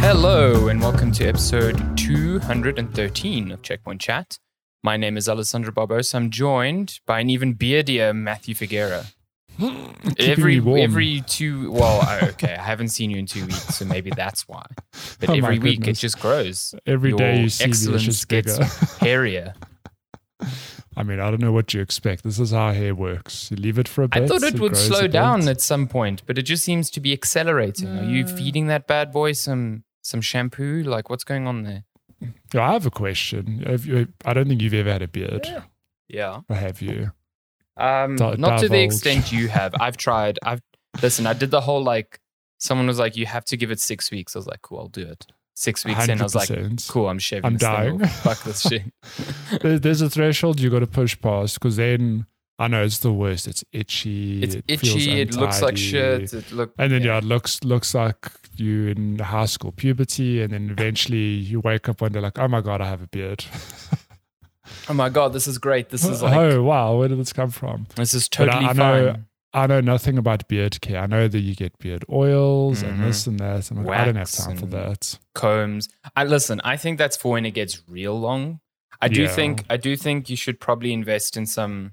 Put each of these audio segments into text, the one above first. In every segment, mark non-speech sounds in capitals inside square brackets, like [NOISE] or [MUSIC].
Hello, and welcome to episode 213 of Checkpoint Chat. My name is Alessandro Barbosa. I'm joined by an even beardier Matthew Figuera. Every every two well okay I haven't seen you in two weeks so maybe that's why. [LAUGHS] But Oh every week it just grows. Every Your day you see excellence just gets [LAUGHS] hairier. I mean, I don't know what you expect. This is how hair works. You leave it for a bit. I thought it would slow down at some point but it just seems to be accelerating. Are you feeding that bad boy some some shampoo? Like what's going on there? Yeah, I have a question. Have you, I don't think you've ever had a beard, yeah. Or have you? Um, not to the extent you have. I've tried. I've listen. I did the whole like. Someone was like, "You have to give it six weeks." I was like, "Cool, I'll do it." Six weeks in, I was like, "Cool, I'm shaving." I'm this dying. Fuck this shit. [LAUGHS] [LAUGHS] There- There's a threshold you got to push past because then I know it's the worst. It's itchy. It's it feels itchy. It looks like shit. It look. And then yeah. it looks looks like you in high school puberty, and then eventually you wake up one day like, oh my god, I have a beard. [LAUGHS] Oh my god, this is great. This is like. oh wow, where did this come from? This is But I- totally I know- fine. I know nothing about beard care. I know that you get beard oils Mhm. and this and that. I'm like, I don't have time for and- that. Combs. I listen. I think that's for when it gets real long. I do Yeah. think. I do think you should probably invest in some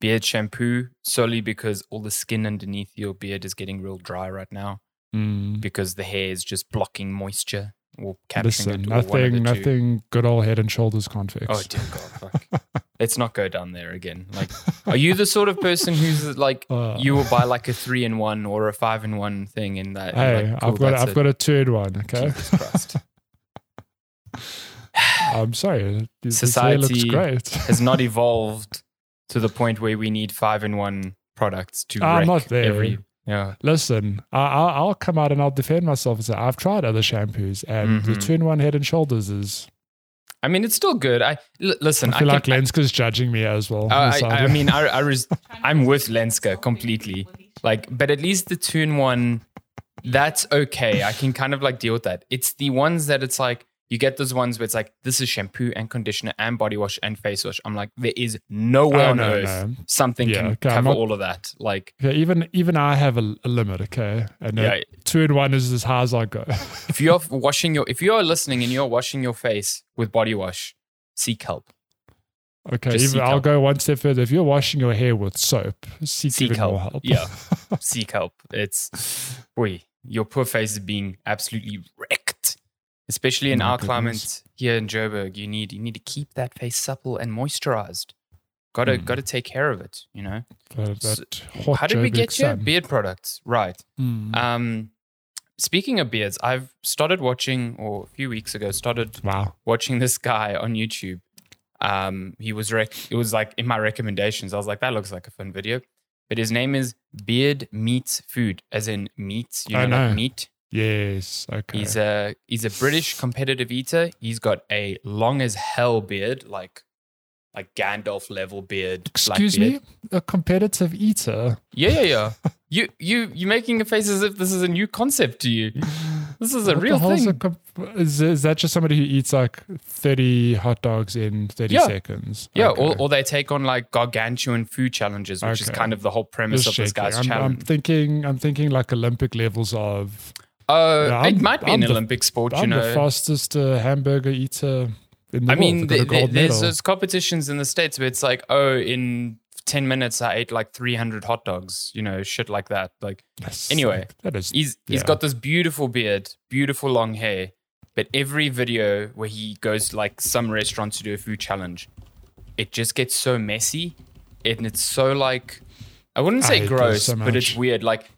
beard shampoo solely because all the skin underneath your beard is getting real dry right now. Mm. because the hair is just blocking moisture or capturing Listen, it. Or one of nothing, two. nothing good old head and shoulders can't fix. Oh dear God! Fuck. [LAUGHS] Let's not go down there again. Like, are you the sort of person who's [LAUGHS] like Uh, you will buy like a three in one or a five in one thing in that? Hey, like, cool, I've got, I've it. got a third one. Okay, [LAUGHS] [SIGHS] I'm sorry. This this hair looks Society great. Has not evolved to the point where we need five in one products to. I'm wreck not there. Every, yeah. Listen, I, I'll, I'll come out and I'll defend myself and say I've tried other shampoos, and the Mhm. two in one Head and Shoulders is. I mean, it's still good. I l- listen. I feel can, like Lenska's judging me as well. Uh, I. I mean, I, I res- [LAUGHS] I'm with Lenska completely. Like, but at least the tune one, that's okay. I can kind of like deal with that. It's the ones that it's like you get those ones where it's like this is shampoo and conditioner and body wash and face wash. I'm like, there is nowhere Oh, on no, earth no. something Yeah, can okay, cover not- all of that. Like, Okay, even even I have a, a limit, okay? And Yeah. two in one is as high as I go. [LAUGHS] if you're washing your, if you're listening and you're washing your face with body wash, seek help. Okay, Just even, I'll help. go one step further. If you're washing your hair with soap, seek, Seek help. help. Yeah. [LAUGHS] seek help. It's, we. your poor face is being absolutely. Especially in My our climate here in Joburg, you need you need to keep that face supple and moisturized. Got to Hmm. got to take care of it. You know. So, How did we get here? sun. Beard products, right? Mm. Um, speaking of beards, I've started watching, or a few weeks ago, started wow. watching this guy on YouTube. Um, he was rec- it was like in my recommendations. I was like, that looks like a fun video. But his name is Beard Meats Food, as in meat, you know, I like know. meat. Yes. Okay. He's a he's a British competitive eater. He's got a long as hell beard, like like Gandalf level beard. Excuse beard. me, a competitive eater. Yeah, yeah, yeah. [LAUGHS] you you you making a face as if this is a new concept to you. This is a What real thing. a comp- is, is that just somebody who eats like thirty hot dogs in thirty Yeah. seconds? Yeah, Okay. or, or they take on like gargantuan food challenges, which is kind of the whole premise Just of this guy's I'm, I'm thinking. I'm thinking like Olympic levels of. Uh, Yeah, it might be I'm an the- Olympic sport, you I'm know. the fastest uh, hamburger eater in the I world. mean, I got th- a there's those competitions in the states where it's like, oh, in ten minutes I ate like 300 hot dogs, you know, shit like that. Like That's anyway, sick. that is. he's he's Yeah. got this beautiful beard, beautiful long hair, but every video where he goes to like some restaurant to do a food challenge, it just gets so messy, and it's so like I wouldn't say those gross, so but it's weird. Like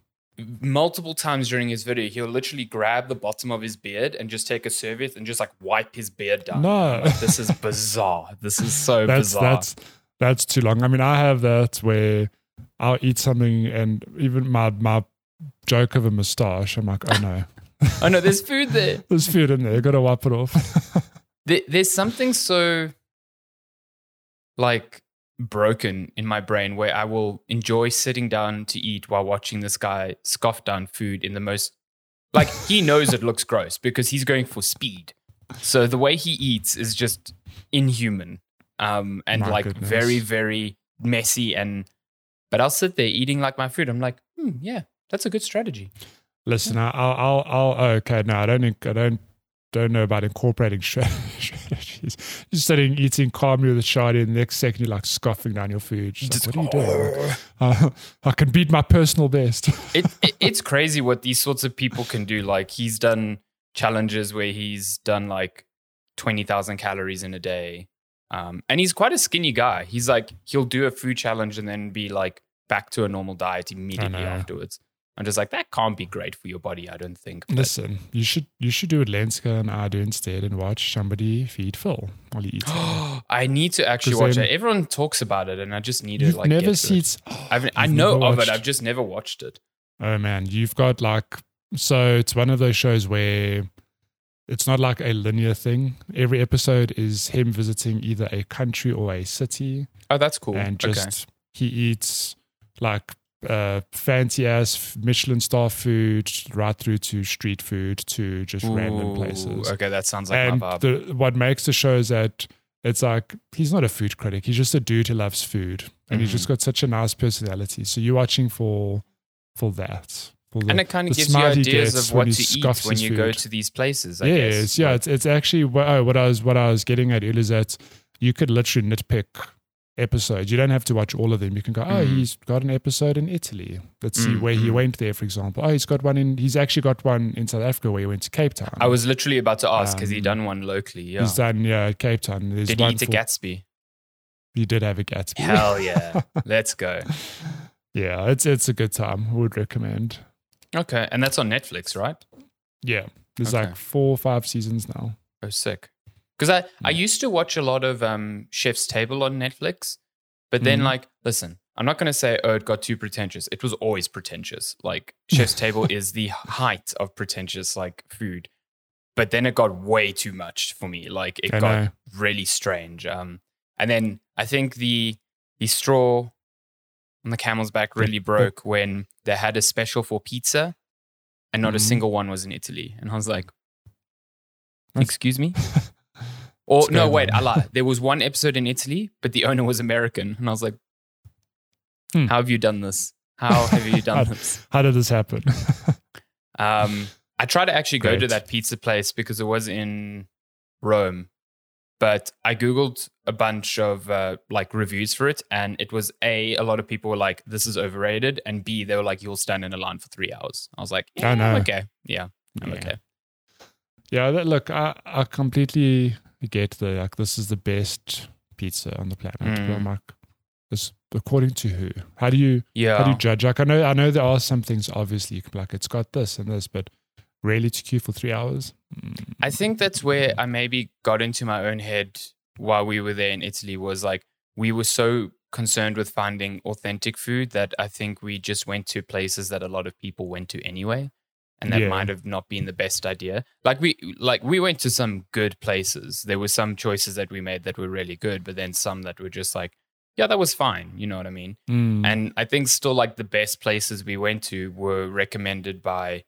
multiple times during his video, he'll literally grab the bottom of his beard and just take a serviette and just like wipe his beard down. No. Like, this is bizarre. This is so [LAUGHS] that's bizarre. that's that's too long. I mean, I have that where I'll eat something and even my my joke of a moustache. I'm like, oh no, [LAUGHS] oh no, there's food there. [LAUGHS] there's food in there. Got to wipe it off. there. There's something so like broken in my brain where I will enjoy sitting down to eat while watching this guy scoff down food in the most like he [LAUGHS] knows it looks gross because he's going for speed. So the way he eats is just inhuman um, and My like goodness. very, very messy. And but I'll sit there eating like my food. I'm like, hmm, yeah, that's a good strategy. Listen, I- I'll, I'll, I'll. okay, no, I don't. think- I don't. Don't know about incorporating stra- [LAUGHS] strategies. You're sitting eating calmly with a shawty, and the next second you're like scoffing down your food. Just like, what are you doing? Uh, I can beat my personal best. [LAUGHS] it, it it's crazy what these sorts of people can do. Like he's done challenges where he's done like twenty thousand calories in a day, um, and he's quite a skinny guy. He's like he'll do a food challenge and then be like back to a normal diet immediately afterwards. I'm just like that can't be great for your body. I don't think. But Listen, you should you should do what Lenska and I do instead, and watch somebody feed Phil while he eats. [GASPS] I need to actually watch it. Everyone talks about it, and I just need to like. never seen. it. I've, I know of it. I've just never watched it. Oh man, you've got like so it's one of those shows where it's not like a linear thing. Every episode is him visiting either a country or a city Oh, that's cool. and just okay. he eats like uh, fancy ass Michelin star food right through to street food to just random places. Okay, that sounds like and my vibe. the, what makes the show is that it's like he's not a food critic. He's just a dude who loves food, and he's Mhm. just got such a nice personality. So you're watching for for that. For the, and it kind of gives you ideas of what to eat when you go to these places. I yes, guess. yeah, it's, it's actually what, oh, what I was what I was getting at earlier is that you could literally nitpick episodes. You don't have to watch all of them. You can go, oh, Mhm. he's got an episode in Italy. Let's see Mm, where he mm. went there, for example. Oh, he's got one in. He's actually got one in South Africa where he went to Cape Town. I was literally about to ask because he Um, done one locally. Yeah. He's done yeah, Cape Town. There's Did he eat a for- Gatsby? He did have a Gatsby. Hell yeah. [LAUGHS] Let's go. yeah, it's it's a good time. Would recommend. Okay, and that's on Netflix, right? Yeah, there's Okay. like four or five seasons now. Oh, sick. Because I, I used to watch a lot of um, Chef's Table on Netflix, but then, Mhm. like, listen, I'm not going to say, oh, it got too pretentious. It was always pretentious. Like, [LAUGHS] Chef's Table is the height of pretentious, like, food. But then it got way too much for me. Like, it I got know. really strange. Um, and then I think the the straw on the camel's back really broke when they had a special for pizza and not a Mhm. single one was in Italy. And I was like, excuse me? [LAUGHS] Or no, wait? I lied. [LAUGHS] There was one episode in Italy, but the owner was American. And I was like, Hmm. how have you done this? How have you [LAUGHS] done How- this? How did this happen? [LAUGHS] Um, I tried to actually go to that pizza place because it was in Rome, but I Googled a bunch of uh, like reviews for it. And it was A, a lot of people were like, this is overrated. And B, they were like, you'll stand in a line for three hours. I was like, I yeah, I'm know. okay. Yeah, I'm Yeah. okay. yeah, that, look, I I completely get the like this is the best pizza on the planet. But I'm Mm. like, this according to who? How do you Yeah. how do you judge? Like I know I know there are some things obviously you can like it's got this and this, but really to queue for three hours. Mm. I think that's where I maybe got into my own head while we were there in Italy was like we were so concerned with finding authentic food that I think we just went to places that a lot of people went to anyway. And that Yeah. might have not been the best idea. Like we like we went to some good places. There were some choices that we made that were really good, but then some that were just like, yeah, that was fine. You know what I mean? Mm. And I think still like the best places we went to were recommended by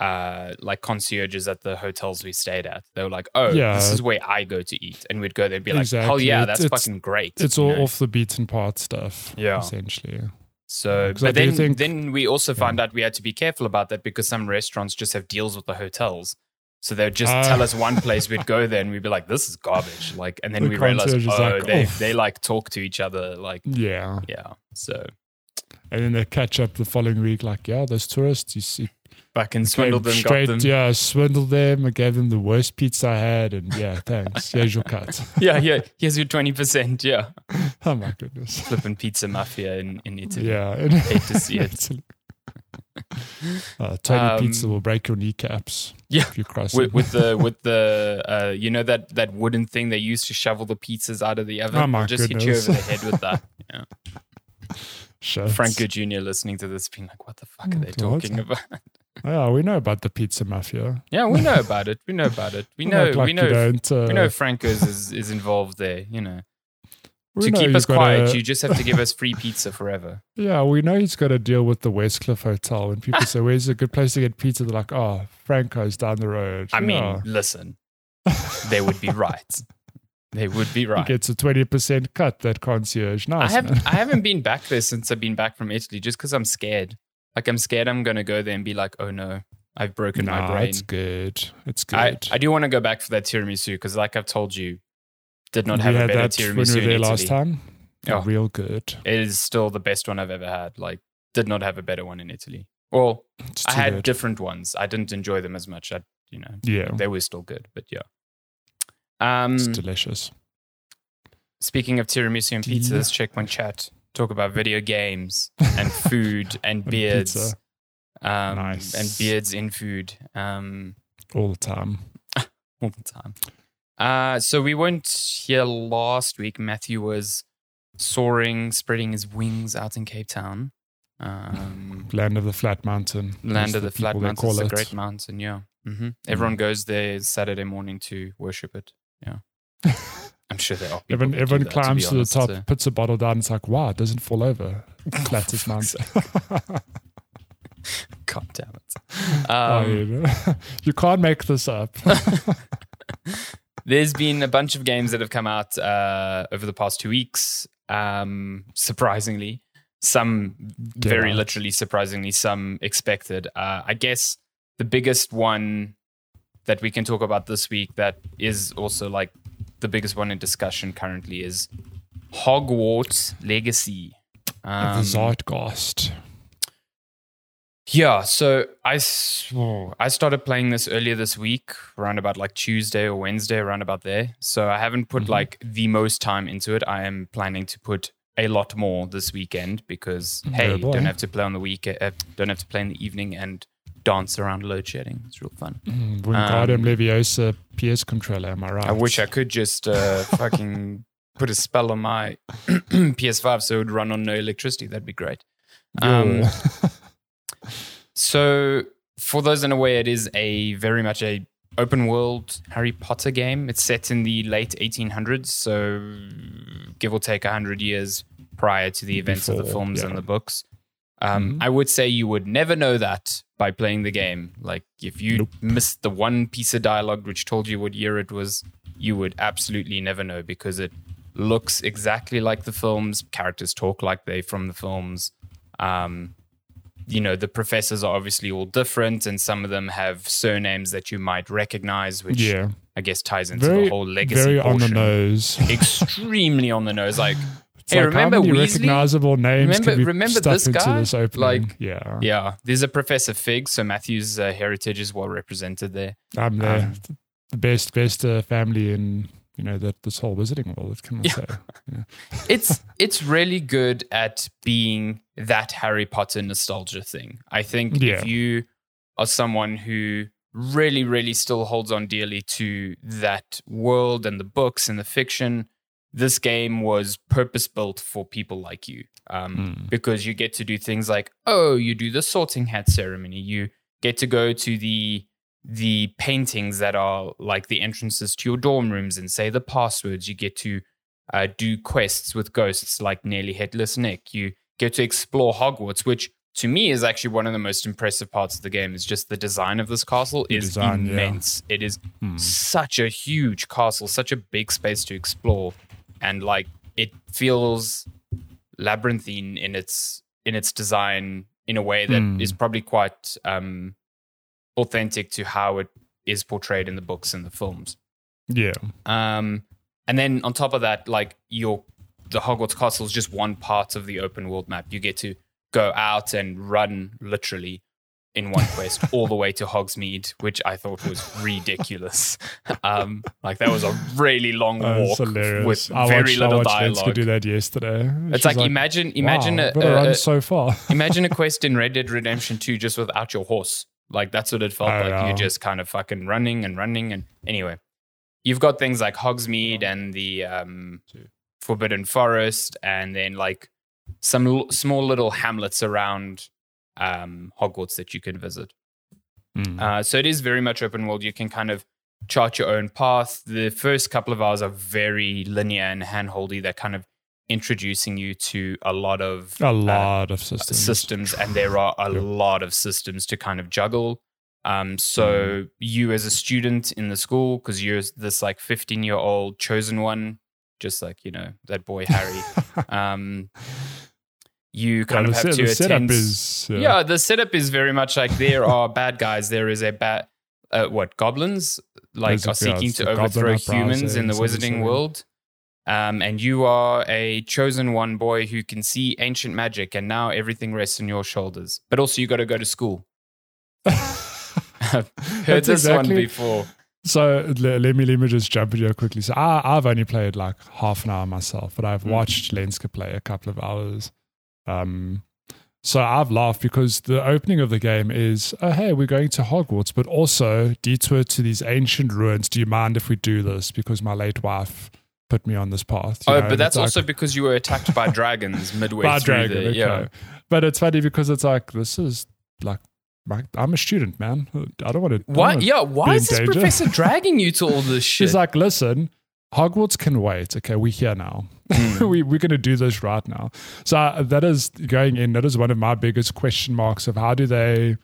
uh like concierges at the hotels we stayed at. They were like, Oh, Yeah. this is where I go to eat. And we'd go there and be like, Hell Exactly. yeah, that's it's- fucking great. it's all know? off the beaten path stuff. Yeah. essentially. So but then think- then we also Yeah. found out we had to be careful about that because some restaurants just have deals with the hotels. So they'd just Ah. tell us one [LAUGHS] place, we'd go there and we'd be like, This is garbage. Like and then The we realized oh like, they "Oof." they like talk to each other like Yeah, yeah. So and then they catch up the following week. Like, yeah, those tourists, you see, fucking swindled them, straight. them. Yeah, I swindled them. I gave them the worst pizza I had, and yeah, thanks. [LAUGHS] Here's your cut. [LAUGHS] yeah, yeah. Here's your twenty percent. Yeah, oh my goodness. flipping pizza mafia in in Italy. Yeah, Hate to see it. [LAUGHS] Uh, Tony Um, Pizza will break your kneecaps. Yeah, if you cross With, it. with the with the uh, you know that that wooden thing they used to shovel the pizzas out of the oven. Oh, my They'll just hit you over the head with that. Yeah. Shit. Franco Jr. listening to this, being like, "What the fuck are they Oh, talking about?" Yeah, we know about the pizza mafia. yeah, we know about it. We know about it. We [LAUGHS] know. like we know. uh, we know Franco's is, is [LAUGHS] involved there. You know, to know keep us quiet, a- you just have to give us free pizza forever. [LAUGHS] Yeah, we know he's got to deal with the Westcliff Hotel. When people say, "Where's a good place to get pizza?" They're like, "Oh, Franco's down the road." I Yeah. mean, listen, they would be right. They would be right. Gets a twenty percent cut. That concierge. Nice. I have man. I haven't been back there since I've been back from Italy, just because I'm scared. Like I'm scared I'm gonna go there and be like, oh no, I've broken my Nah, brain. it's good. It's good. I, I do want to go back for that tiramisu because, like I've told you, did not we have a had better that when tiramisu we were in there Italy. last time. Oh. Real good. It is still the best one I've ever had. Like, did not have a better one in Italy. Well, I had good. different ones. I didn't enjoy them as much. I, you know, yeah, they were still good, but yeah. Um, it's delicious. speaking of tiramisu and pizza, let's check one chat. Talk about video games [LAUGHS] and food and And beards. pizza. Um, Nice. And beards in food. Um, all the time. [LAUGHS] all the time. Uh, so we weren't here last week. Matthew was soaring, spreading his wings out in Cape Town. Um, [LAUGHS] Land of the flat mountain. land of the, flat mountain. It's a great mountain, yeah. hmm Everyone goes there Saturday morning to worship it. Yeah. I'm sure there are. Everyone, everyone that, climbs be to, the top, Uh, puts a bottle down. It's like, wow, it doesn't fall over. [LAUGHS] Flattest mountain. [LAUGHS] God damn it. Oh, Um, yeah. [LAUGHS] you can't make this up. There's been a bunch of games that have come out uh, over the past two weeks. Um, surprisingly, some very literally surprisingly, some expected. Uh, I guess the biggest one that we can talk about this week that is also like the biggest one in discussion currently is Hogwarts Legacy. the Um, Zeitgeist. yeah, so I oh, I started playing this earlier this week, around about like Tuesday or Wednesday, around about there. So I haven't put Mhm. like the most time into it. I am planning to put a lot more this weekend because Oh, hey, boy. don't have to play on the week, uh, don't have to play in the evening and dance around load shedding. It's real fun. Mm, Wingardium um, Leviosa PS controller, am I right? I wish I could just uh, [LAUGHS] fucking put a spell on my [CLEARS THROAT] PS5 so it would run on no electricity. That'd be great. Um, [LAUGHS] So, for those unaware, it is a very much a open world Harry Potter game. It's set in the late 1800s, so give or take 100 years prior to the events of the films yeah. and the books. Um, Mhm. I would say you would never know that by playing the game. Like, if you Nope. missed the one piece of dialogue which told you what year it was, you would absolutely never know because it looks exactly like the films. Characters talk like they from the films. Um, you know, the professors are obviously all different, and some of them have surnames that you might recognize, which yeah, I guess ties into very, the whole legacy very on the nose. [LAUGHS] Extremely on the nose. Like, It's Hey, like remember how many Weasley? recognizable names Remember- can be remember stuck this into guy? this opening? Like, yeah, yeah, there's a Professor Fig, so Matthew's uh, heritage is well represented there. I'm the, um, the best best uh, family in you know that this whole wizarding world. Can I Yeah. say? Yeah. [LAUGHS] it's it's really good at being that Harry Potter nostalgia thing. I think Yeah. if you are someone who really, really still holds on dearly to that world and the books and the fiction, this game was purpose built for people like you. Um, Mm. because you get to do things like, oh, you do the sorting hat ceremony. You get to go to the the paintings that are like the entrances to your dorm rooms and say the passwords. You get to uh, do quests with ghosts like Nearly Headless Nick. You get to explore Hogwarts, which to me is actually one of the most impressive parts of the game. Is just the design of this castle The is design, yeah. immense. It is Hmm. such a huge castle, such a big space to explore, and like it feels labyrinthine in its in its design in a way that is Hmm. probably quite um, authentic to how it is portrayed in the books and the films. Yeah, Um, and then on top of that, like your the Hogwarts Castle is just one part of the open world map. You get to go out and run literally in one quest all the way to Hogsmeade, which I thought was ridiculous. [LAUGHS] um, like that was a really long walk with I very watched, little I watched Lenska dialogue. do that yesterday. It's She's like, imagine imagine wow, a, a- run so far. [LAUGHS] imagine a quest in Red Dead Redemption 2 just without your horse. Like that's what it felt Oh, like. You're just kind of fucking running and running. And anyway, you've got things like Hogsmeade and the um, Forbidden Forest, and then like some l- small little hamlets around um, Hogwarts that you can visit. Mm. Uh, so it is very much open world. You can kind of chart your own path. The first couple of hours are very linear and handholdy. They're kind of introducing you to a lot of a uh, lot of systems. systems, and there are a [LAUGHS] Yep. lot of systems to kind of juggle. Um, so you as a student in the school, because you're this like 15 year old chosen one, just like you know that boy Harry. [LAUGHS] um, you kind Well, of have se- to the attend. is, uh, yeah, the setup is very much like there are [LAUGHS] bad guys. There is a bad, uh, what goblins like are seeking to overthrow humans in the wizarding world. Um, and you are a chosen one boy who can see ancient magic, and now everything rests on your shoulders. But also, you got to go to school. [LAUGHS] I've heard That's this one before. So le- let me let me just jump in here quickly. So I, I've only played like half an hour myself, but I've Mm. watched Lenska play a couple of hours. Um, so I've laughed because the opening of the game is, oh hey, we're going to Hogwarts, but also detour to these ancient ruins. Do you mind if we do this? Because my late wife put me on this path. Oh, know, but that's like- also because you were attacked by [LAUGHS] dragons midway by through dragon. the okay. yeah. But it's funny because it's like this is like. I'm a student, man. I don't want to. What? Yeah. Why is this danger. professor dragging you to all this [LAUGHS] shit? She's like, listen, Hogwarts can wait. Okay, we're here now. Mm. [LAUGHS] we, we're going to do this right now. So uh, that is going in. That is one of my biggest question marks of how do they,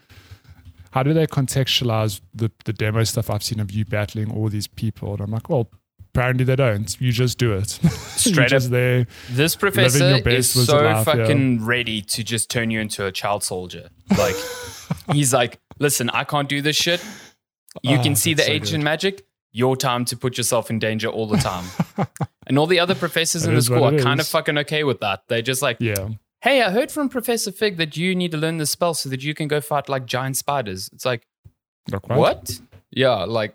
how do they contextualize the the demo stuff I've seen of you battling all these people? And I'm like, well, apparently they don't. You just do it. [LAUGHS] Straight up there. This professor is so life, yeah. fucking ready to just turn you into a child soldier. Like [LAUGHS] he's like, listen, I can't do this shit. You Oh, can see the so ancient magic. Your time to put yourself in danger all the time. [LAUGHS] and all the other professors in the school are kind of fucking okay with that. They're just like, Yeah. hey, I heard from Professor Fig that you need to learn this spell so that you can go fight like giant spiders. It's like, what? Yeah, like,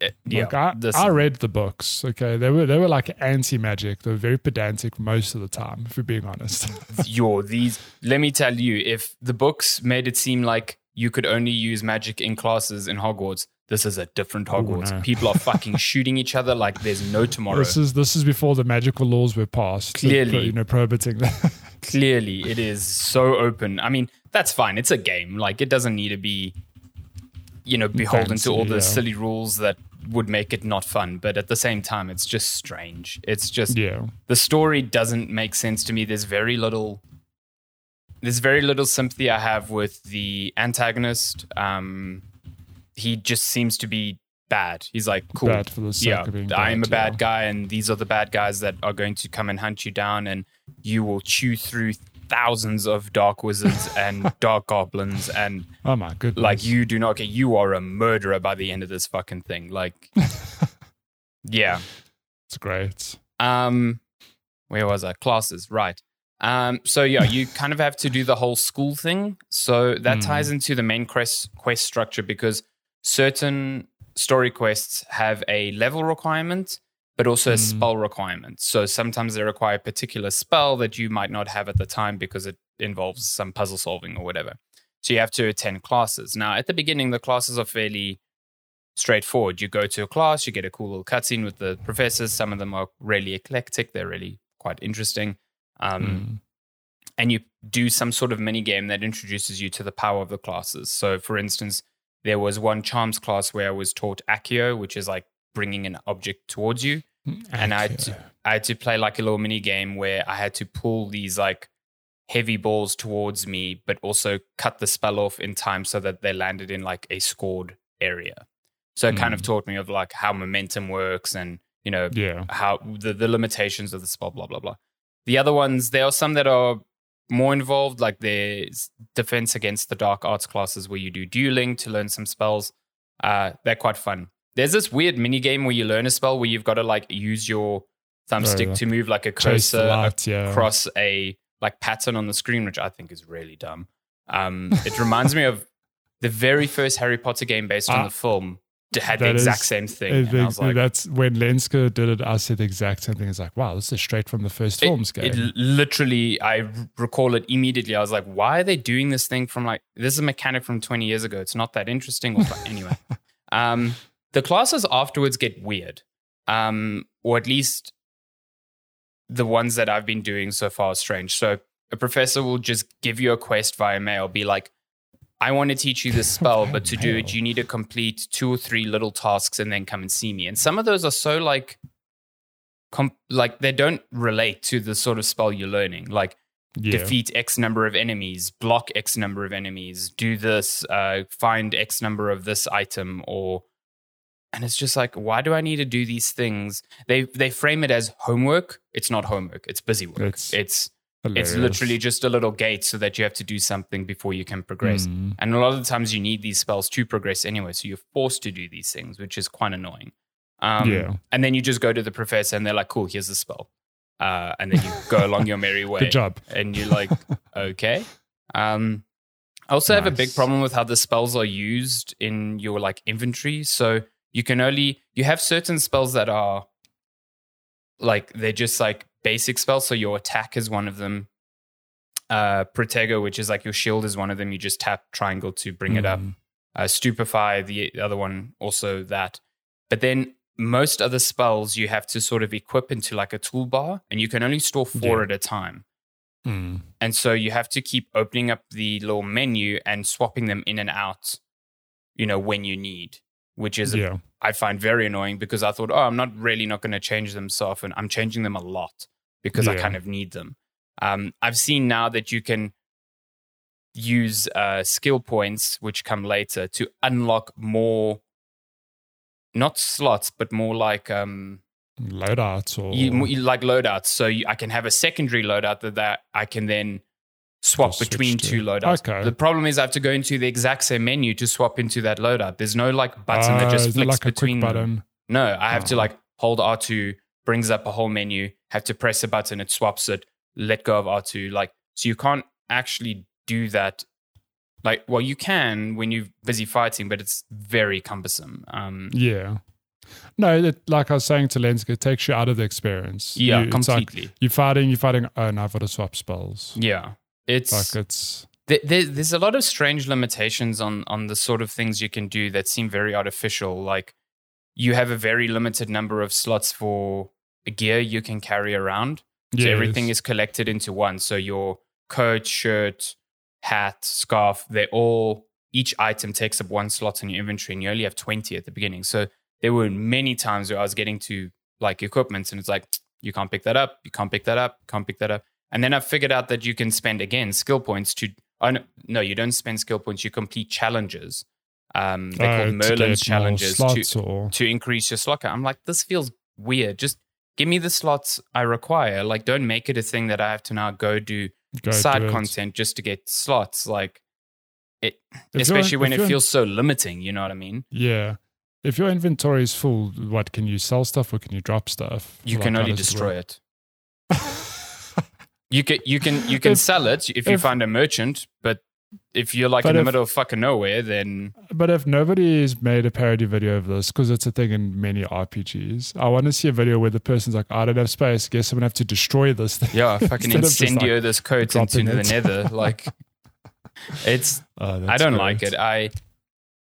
eh, yeah. Like I, I read the books. Okay, they were they were like anti magic. They were very pedantic most of the time, if we're being honest. [LAUGHS] yo, these. Let me tell you, if the books made it seem like you could only use magic in classes in Hogwarts, this is a different Hogwarts. no. People are fucking [LAUGHS] shooting each other like there's no tomorrow. This is this is before the magical laws were passed. Clearly. you know, prohibiting that. [LAUGHS] Clearly, it is so open. I mean, that's fine. It's a game. Like it doesn't need to be, you know, beholden Fancy, to all the yeah. silly rules that would make it not fun. But at the same time, it's just strange. It's just yeah, the story doesn't make sense to me. There's very little. There's very little sympathy I have with the antagonist. Um, he just seems to be bad. He's like, cool, bad for the sake yeah, of being I am a bad, bad guy, and these are the bad guys that are going to come and hunt you down, and you will chew through thousands of dark wizards [LAUGHS] and dark goblins, and Oh my goodness! like you do not get. You are a murderer by the end of this fucking thing. Like, [LAUGHS] yeah. it's great. Um, where was I? Classes, right? Um, so yeah, you [LAUGHS] kind of have to do the whole school thing. So that Hmm. ties into the main quest quest structure because certain story quests have a level requirement, but also a Hmm. spell requirement. So sometimes they require a particular spell that you might not have at the time because it involves some puzzle solving or whatever. So you have to attend classes. Now, at the beginning, the classes are fairly straightforward. You go to a class, you get a cool little cutscene with the professors. Some of them are really eclectic, they're really quite interesting. Um, Mm. And you do some sort of mini game that introduces you to the power of the classes. So, for instance, there was one charms class where I was taught Accio, which is like bringing an object towards you and I had, to, I had to play like a little mini game where I had to pull these like heavy balls towards me, but also cut the spell off in time so that they landed in like a scored area. So it kind of Mm. taught me of like how momentum works and you know yeah, how the, the limitations of the spell, blah blah blah. The other ones, there are some that are more involved, like there's defense against the dark arts classes where you do dueling to learn some spells. Uh, they're quite fun. There's this weird mini game where you learn a spell where you've got to like use your thumbstick to move like a cursor light. Yeah, across a like pattern on the screen, which I think is really dumb. Um, it reminds me of the very first Harry Potter game based on [LAUGHS] Ah, the film. Had the exact is- same thing. I And I think was like, that's when Lenska did it. I said the exact same thing. It's like, wow, this is straight from the first films game. It literally, I recall it immediately. I was like, why are they doing this thing from like, this is a mechanic from 20 years ago. It's not that interesting. Or anyway, [LAUGHS] um, the classes afterwards get weird, um, or at least the ones that I've been doing so far are strange. So a professor will just give you a quest via mail, be like, I want to teach you this spell, but to do it, you need to complete two or three little tasks and then come and see me. And some of those are so like, com- like they don't relate to the sort of spell you're learning. Like Yeah. defeat X number of enemies, block X number of enemies, do this, uh, find X number of this item, or and it's just like, why do I need to do these things? They they frame it as homework. It's not homework. It's busy work. It's It's Hilarious. it's literally just a little gate so that you have to do something before you can progress. Mm. And a lot of the times you need these spells to progress anyway, so you're forced to do these things, which is quite annoying. Um, Yeah. And then you just go to the professor and they're like, "Cool, here's the spell," uh, and then you [LAUGHS] go along your merry way Good job. and you're like, [LAUGHS] okay. Um, I also have a big problem with how the spells are used in your like inventory. So you can only you have certain spells that are like they're just like basic spells. So your attack is one of them. Uh, Protego, which is like your shield, is one of them. You just tap triangle to bring it up Mm. uh, stupefy the other one also that but then most other spells you have to sort of equip into like a toolbar and you can only store four Yeah. at a time Mm. and so you have to keep opening up the little menu and swapping them in and out you know when you need which is Yeah. i find very annoying because i thought oh i'm not really not going to change them so often. I'm changing them a lot because i kind of need them. Um, i've seen now that you can use uh, skill points which come later to unlock more not slots but more like um Loadouts or you like loadouts. So you, i can have a secondary loadout that, that i can then swap Just between to. two loadouts Okay. the problem is i have to go into the exact same menu to swap into that loadout there's no like button that Uh, just flicks like between button. no i have to Oh. like hold r2 brings up a whole menu have to press a button it swaps it let go of r2 like so you can't actually do that like well you can when you're busy fighting but it's very cumbersome um Yeah. No, it, like I was saying to Lenska, it takes you out of the experience. yeah You- it's like completely you're fighting, you're fighting. Oh, now I've got to swap spells. yeah it's Like it's There, there, there's a lot of strange limitations on on the sort of things you can do that seem very artificial. Like you have a very limited number of slots for gear you can carry around. So yes. everything is collected into one. So your coat, shirt, hat, scarf, they're all each item takes up one slot in your inventory, and you only have twenty at the beginning. So there were many times where I was getting to like equipment, and it's like you can't pick that up, you can't pick that up, can't pick that up. And then I figured out that you can spend again skill points to. Oh no, no, you don't spend skill points. You complete challenges. Um, they're Oh, called Merlin's challenges to, or to increase your slot count. I'm like, this feels weird. Just give me the slots I require. Like, don't make it a thing that I have to now go do go side do content just to get slots. Like, it, If especially when it feels so limiting. You know what I mean? Yeah. If your inventory is full, what can you sell stuff or can you drop stuff? You Like, can only destroy it. [LAUGHS] You can you can you can If- sell it if you find a merchant, but if you're like in the if- middle of fucking nowhere, then But if nobody has made a parody video of this, because it's a thing in many RPGs, I want to see a video where the person's like, I don't have space. Guess I'm going to have to destroy this thing. yeah, [LAUGHS] fucking just, like, this coat into dropping the nether. Like, [LAUGHS] it's Oh, I don't great. like it. I,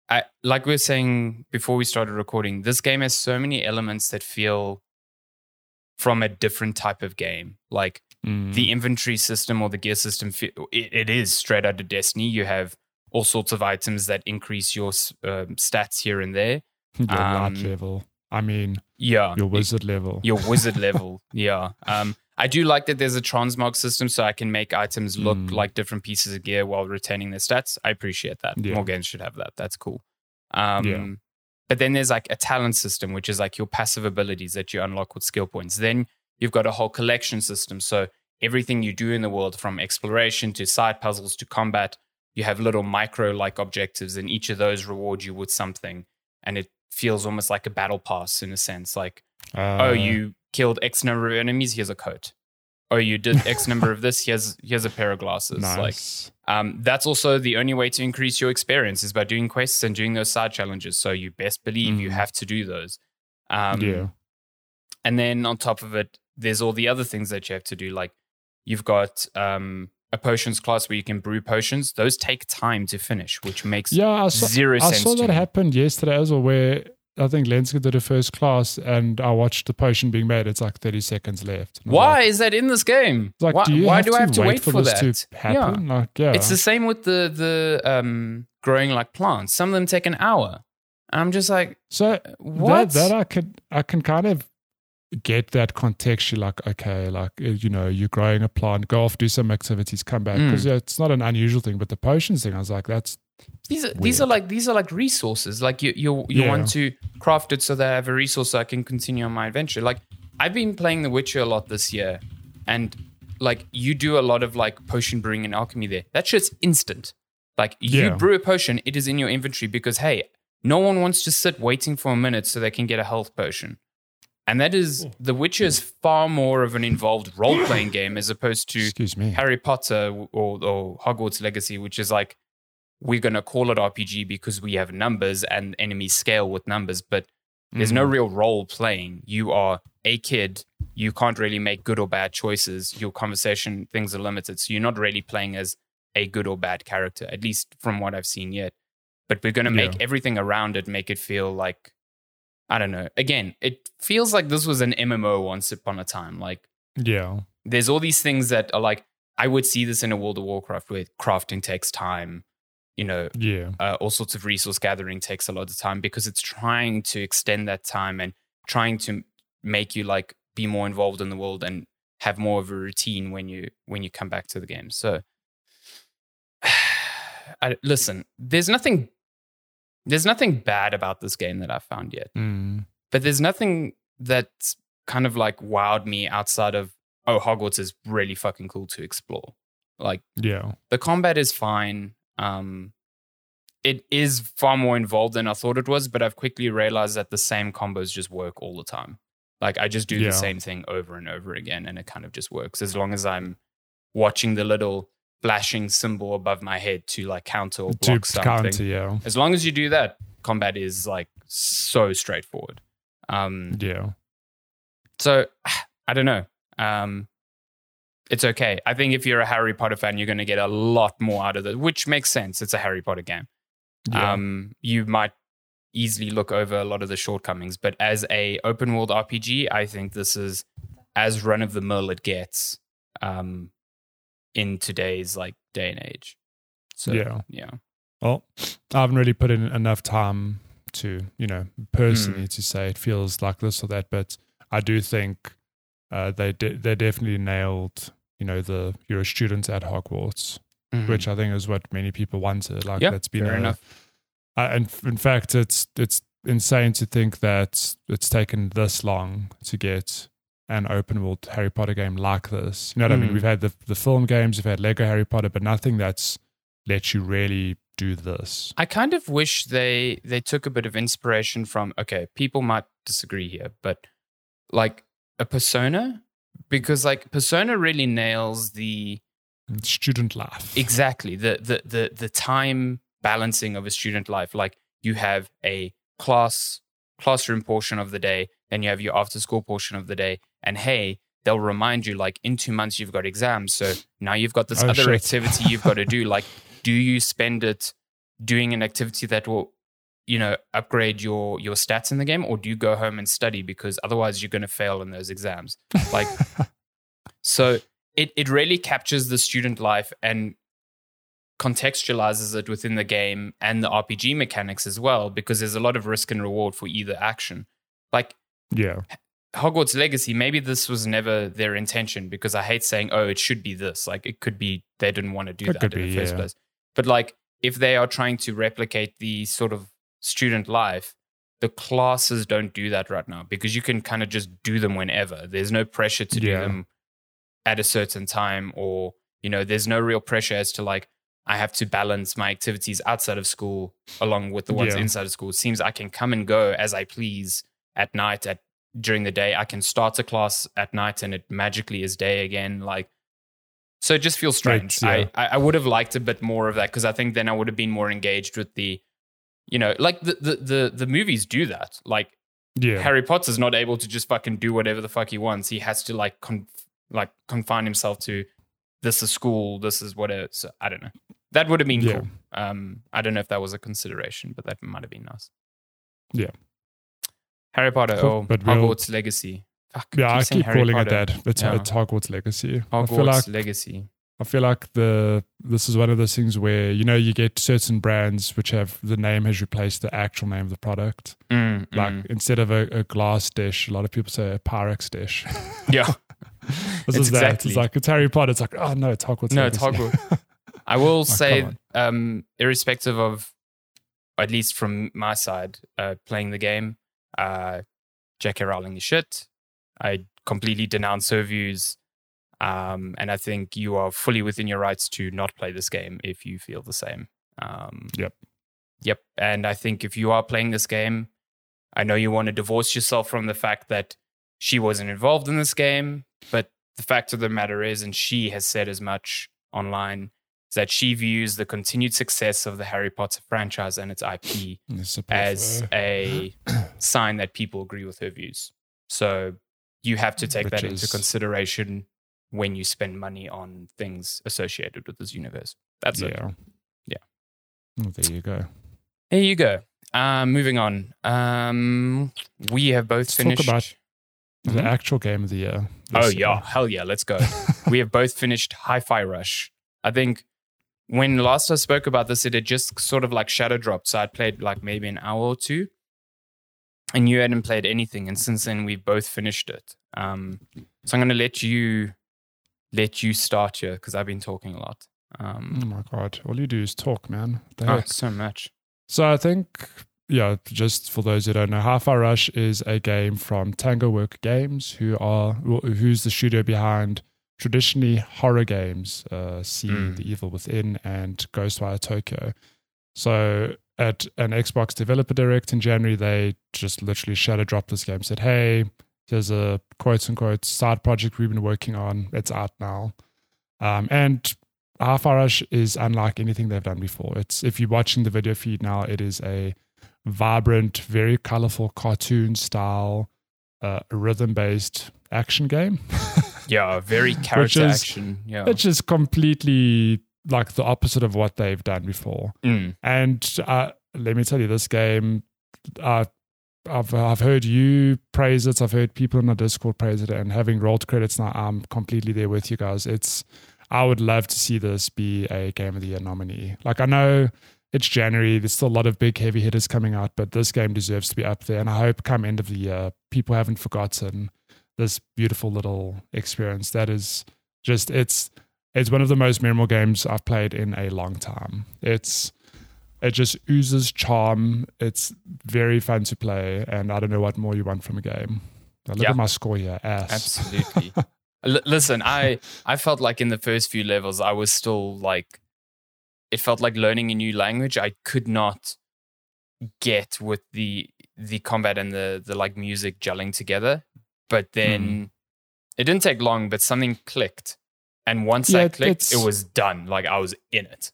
I like we were saying before we started recording. This game has so many elements that feel from a different type of game. Like Mm. the inventory system or the gear system, it, it is straight out of Destiny. You have all sorts of items that increase your um, stats here and there. [LAUGHS] your um, level. I mean, Yeah, your it- wizard level. [LAUGHS] your wizard [LAUGHS] level. Yeah. Um, I do like that there's a transmog system so I can make items look Mm. like different pieces of gear while retaining their stats. I appreciate that. Yeah. More games should have that. That's cool. Um, Yeah. But then there's like a talent system, which is like your passive abilities that you unlock with skill points. Then you've got a whole collection system. So everything you do in the world, from exploration to side puzzles to combat, you have little micro like objectives, and each of those reward you with something. And it feels almost like a battle pass in a sense. Like, Uh, oh, you killed X number of enemies, here's a coat. Oh, you did X number of this, here's here's a pair of glasses. Like um, that's also the only way to increase your experience is by doing quests and doing those side challenges. So you best believe you Mm. have to do those. Um, yeah. And then on top of it, there's all the other things that you have to do. Like you've got um, a potions class where you can brew potions. Those take time to finish, which makes Yeah, I saw, zero I sense saw that me. happen yesterday as well, where I think Lenska did a first class and I watched the potion being made. It's like 30 seconds left. And I was Why Like, is that in this game? like, why do, you why have do I have to wait, for, this that? to happen? Like, yeah. It's the same with the the um, growing like plants. Some of them take an hour. I'm just like, so what? That, that I can I can kind of get that contextually like okay like uh, you know you're growing a plant go off do some activities come back because Mm. yeah, it's not an unusual thing but the potions thing i was like that's These are these are like these are like resources. Like you you you Yeah. want to craft it so that I have a resource so I can continue on my adventure. Like I've been playing The Witcher a lot this year, and like you do a lot of like potion brewing and alchemy there. That shit's instant. Like you Yeah. brew a potion, it is in your inventory because hey, no one wants to sit waiting for a minute so they can get a health potion. And that is The Witcher is far more of an involved role playing game as opposed to Harry Potter or, or Hogwarts Legacy, which is like we're going to call it RPG because we have numbers and enemies scale with numbers, but there's no Mm. real role playing. You are a kid. You can't really make good or bad choices. Your conversation things are limited, so you're not really playing as a good or bad character, at least from what I've seen yet. But we're going to make Yeah. everything around it make it feel like I don't know. Again, it feels like this was an MMO once upon a time. Like yeah there's all these things that are like I would see this in a World of Warcraft where crafting takes time, you know, yeah uh, all sorts of resource gathering takes a lot of time because it's trying to extend that time and trying to make you like be more involved in the world and have more of a routine when you when you come back to the game. So, [SIGHS] I, listen, there's nothing there's nothing bad about this game that I've found yet. Mm. but there's nothing that's kind of like wowed me outside of oh hogwarts is really fucking cool to explore. Like yeah. the combat is fine. Um it is far more involved than i thought it was but i've quickly realized that the same combos just work all the time. Like i just do Yeah. the same thing over and over again and it kind of just works as long as i'm watching the little flashing symbol above my head to like counter or to block something counter yeah as long as you do that combat is like so straightforward um yeah so [SIGHS] I don't know. Um, it's okay. I think if you're a Harry Potter fan, you're going to get a lot more out of it, which makes sense. It's a Harry Potter game. yeah Um, you might easily look over a lot of the shortcomings, but as a open world RPG, I think this is as run of the mill it gets um, in today's like day and age. So Yeah. yeah, Well, I haven't really put in enough time to, you know, personally Hmm. to say it feels like this or that, but I do think uh, they de- they definitely nailed, you know, the you're a student at Hogwarts, Mhm. which I think is what many people wanted. Like yeah, that's been fair a, enough. I, and in fact, it's it's insane to think that it's taken this long to get an open world Harry Potter game like this. You know what I mean? Mm. We've had the the film games, we've had Lego Harry Potter, but nothing that's let you really do this. I kind of wish they they took a bit of inspiration from okay, people might disagree here, but like a persona because like persona really nails the Student life. exactly the the the the time balancing of a student life like you have a class classroom portion of the day then you have your after school portion of the day. And hey they'll remind you like in 2 months you've got exams so now you've got this Oh, other shit. activity you've got to do. [LAUGHS] Like do you spend it doing an activity that will you know upgrade your your stats in the game? Or do you go home and study because otherwise you're going to fail in those exams? Like [LAUGHS] so it, it really captures the student life and contextualizes it within the game and the RPG mechanics as well, because there's a lot of risk and reward for either action. Like yeah. Hogwarts Legacy, maybe this was never their intention because I hate saying, oh, it should be this. Like it could be they didn't want to do It that in be, the first yeah. place. But like if they are trying to replicate the sort of student life, the classes don't do that right now because you can kind of just do them whenever. There's no pressure to do them at a certain time or, you know, there's no real pressure as to like I have to balance my activities outside of school along with the ones Yeah. inside of school. It seems I can come and go as I please at night at during the day. I can start a class at night and it magically is day again. Like so it just feels strange. Yeah. I, I would have liked a bit more of that because I think then I would have been more engaged with the you know, like the the the, the movies do that. Like Yeah. Harry Potter's not able to just fucking do whatever the fuck he wants. He has to like con- like confine himself to this is school, this is whatever. So I don't know. That would have been Yeah. cool. Um, I don't know if that was a consideration, but that might have been nice. Yeah. Harry Potter Cool, or but we'll- Hogwarts Legacy. Fuck, yeah, I keep Harry calling Potter. it that. It's, Yeah. it's Hogwarts Legacy. I Hogwarts feel like Legacy. I feel like the this is one of those things where you know you get certain brands which have the name has replaced the actual name of the product. Mm, Like mm. instead of a, a glass dish, a lot of people say a Pyrex dish. yeah, [LAUGHS] [LAUGHS] [LAUGHS] this It's is that. exactly- It's like it's Harry Potter. It's like oh no, it's Hogwarts. no, it's Hogwarts. [LAUGHS] I will say, um, irrespective of, at least from my side, uh, playing the game, uh, J.K. Rowling is shit. I completely denounce her views. Um, and I think you are fully within your rights to not play this game if you feel the same. Um, Yep. Yep. And I think if you are playing this game, I know you want to divorce yourself from the fact that she wasn't involved in this game, but the fact of the matter is, and she has said as much online, is that she views the continued success of the Harry Potter franchise and its IP as a sign that people agree with her views. So you have to take Which that into is- consideration when you spend money on things associated with this universe. That's it. yeah, Yeah. Oh, there you go. There you go. Um, moving on. Um, we have both Let's talk finished. About The actual game of the year. oh this yeah, hell yeah, let's go. [LAUGHS] we have both finished Hi-Fi Rush. I think when last I spoke about this, it had just sort of like shadow dropped. So I'd played like maybe an hour or two, and you hadn't played anything. And since then, we've both finished it. Um, so I'm going to let you let you start here because I've been talking a lot. Um, Oh my god! All you do is talk, man. Oh, so much. So I think, yeah, just for those who don't know, Hi-Fi Rush is a game from Tango Work Games, who are who's the studio behind traditionally horror games, uh, See Mm. the Evil Within and Ghostwire Tokyo. So at an Xbox Developer Direct in January, they just literally shadow dropped this game. Said, "Hey, here's a quote unquote side project we've been working on. It's out now." Um, and Hi-Fi Rush is unlike anything they've done before. It's if you're watching the video feed now, it is a vibrant, very colorful cartoon style, uh, rhythm based action game, [LAUGHS] Yeah, very character is- action. Yeah. which is completely like the opposite of what they've done before. Mm. And uh, let me tell you, this game, uh, I've I've heard you praise it. I've heard people in the Discord praise it, and having rolled credits now, I'm completely there with you guys. It's I would love to see this be a Game of the Year nominee. Like I know it's January, there's still a lot of big heavy hitters coming out, but this game deserves to be up there. And I hope come end of the year, people haven't forgotten this beautiful little experience that is just it's it's one of the most memorable games I've played in a long time. It's it just oozes charm. It's very fun to play, and I don't know what more you want from a game. Now look Yeah. at my score here, ass. Absolutely. [LAUGHS] L- listen, I I felt like in the first few levels I was still like it felt like learning a new language. I could not get with the the combat and the the like music gelling together. But then it didn't take long, but something clicked. And once Yeah, I clicked, it was done. Like I was in it.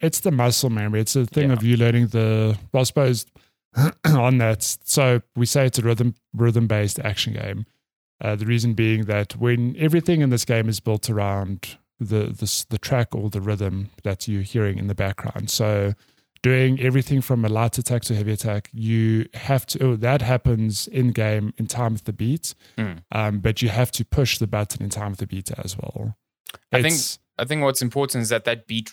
it's the muscle memory. It's a thing Yeah. of you learning the. Well, I suppose [CLEARS THROAT] on that. So we say it's a rhythm rhythm based action game. Uh, the reason being that when everything in this game is built around the the the track or the rhythm that you're hearing in the background. So doing everything from a light attack to heavy attack, you have to. Oh, that happens in game in time with the beat, Mm. um, but you have to push the button in time with the beat as well. I think I think what's important is that that beat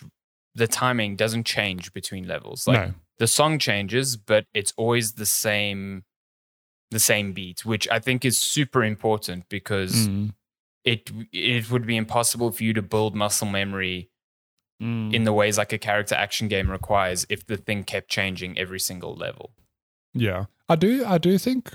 the timing doesn't change between levels. Like no. the song changes, but it's always the same the same beat, which I think is super important because Mm. It it would be impossible for you to build muscle memory Mm. in the ways like a character action game requires if the thing kept changing every single level. Yeah, I do. I do think,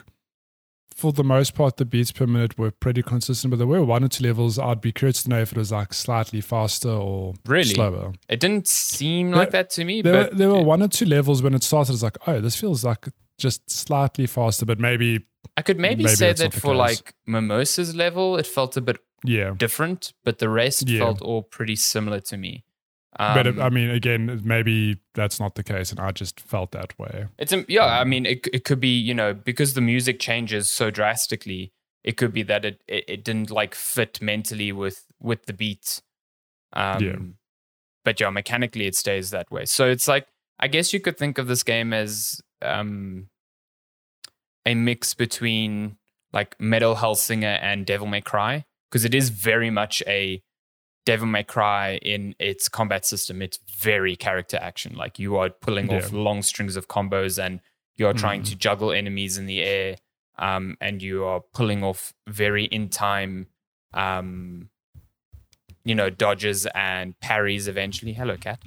for the most part, the beats per minute were pretty consistent. But there were one or two levels. I'd be curious to know if it was like slightly faster or Really? slower. It didn't seem There- like that to me, There, but there were one or two levels when it started. It's like, oh, this feels like just slightly faster, but maybe, I could maybe, maybe say that for case. like Mimosa's level, it felt a bit yeah. different, but the rest Yeah. felt all pretty similar to me. but Um, I mean, again, maybe that's not the case, and I just felt that way. It's yeah. I mean, it it could be you know because the music changes so drastically. It could be that it it, it didn't like fit mentally with with the beat. Um, Yeah. But yeah, mechanically it stays that way. So it's like I guess you could think of this game as um, a mix between like Metal Hellsinger and Devil May Cry because it is very much a Devil May Cry in its combat system, it's very character action. Like you are pulling Yeah. off long strings of combos and you are trying Mm. to juggle enemies in the air. Um, and you are pulling off very in time, um, you know, dodges and parries eventually. Hello, cat.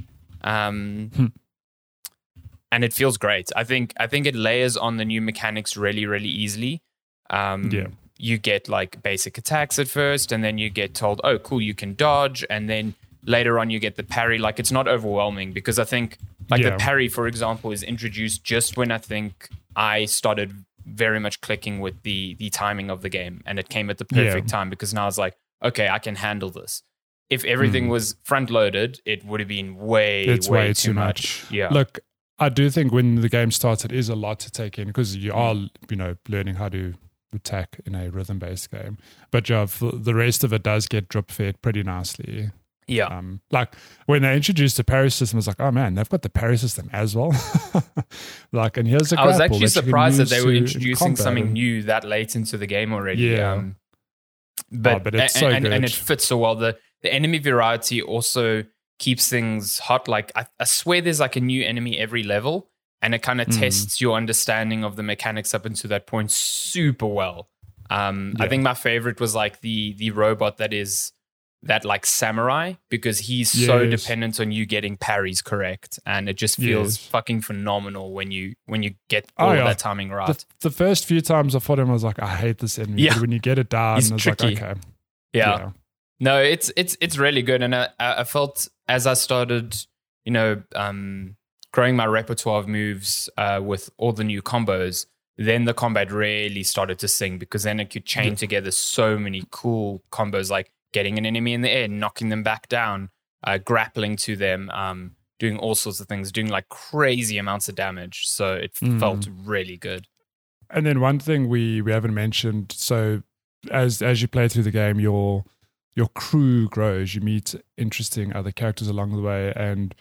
Um, Hmm. And it feels great. I think I think it layers on the new mechanics really, really easily. Um, Yeah. You get like basic attacks at first, and then you get told, "Oh, cool, you can dodge," and then later on you get the parry. Like it's not overwhelming because I think like Yeah. the parry, for example, is introduced just when I think I started very much clicking with the the timing of the game, and it came at the Yeah. perfect time because now I was like, okay, I can handle this. If everything Mm. was front loaded, it would have been way, it's way, way, too, too much. Yeah. Look, I do think when the game starts, it is a lot to take in because you are, you know, learning how to attack in a rhythm based game. But yeah, the rest of it does get drip fed pretty nicely. yeah. Um, like when they introduced the parry system, I was like, oh man, they've got the parry system as well. [LAUGHS] like, and here's a I was actually that surprised that they were introducing something new that late into the game already. Yeah. Um, but, Oh, but it's and, so and, and it fits so well. The the enemy variety also keeps things hot. Like I, I swear there's like a new enemy every level, and it kind of Mm. tests your understanding of the mechanics up until that point super well. Um, I think my favorite was like the the robot that is that like samurai because he's so dependent on you getting parries correct, and it just feels Yes. fucking phenomenal when you when you get Oh, all of yeah. that timing right. The, the first few times I fought him, I was like, I hate this enemy. Yeah. But when you get it down, He's I was tricky. like, okay. yeah. No, it's it's it's really good, and I I felt as I started, you know, um, growing my repertoire of moves uh, with all the new combos, then the combat really started to sing because then it could chain Yeah. together so many cool combos, like getting an enemy in the air, knocking them back down, uh, grappling to them, um, doing all sorts of things, doing like crazy amounts of damage. So it Mm. felt really good. And then one thing we we haven't mentioned, so as as you play through the game, your your crew grows. You meet interesting other characters along the way, and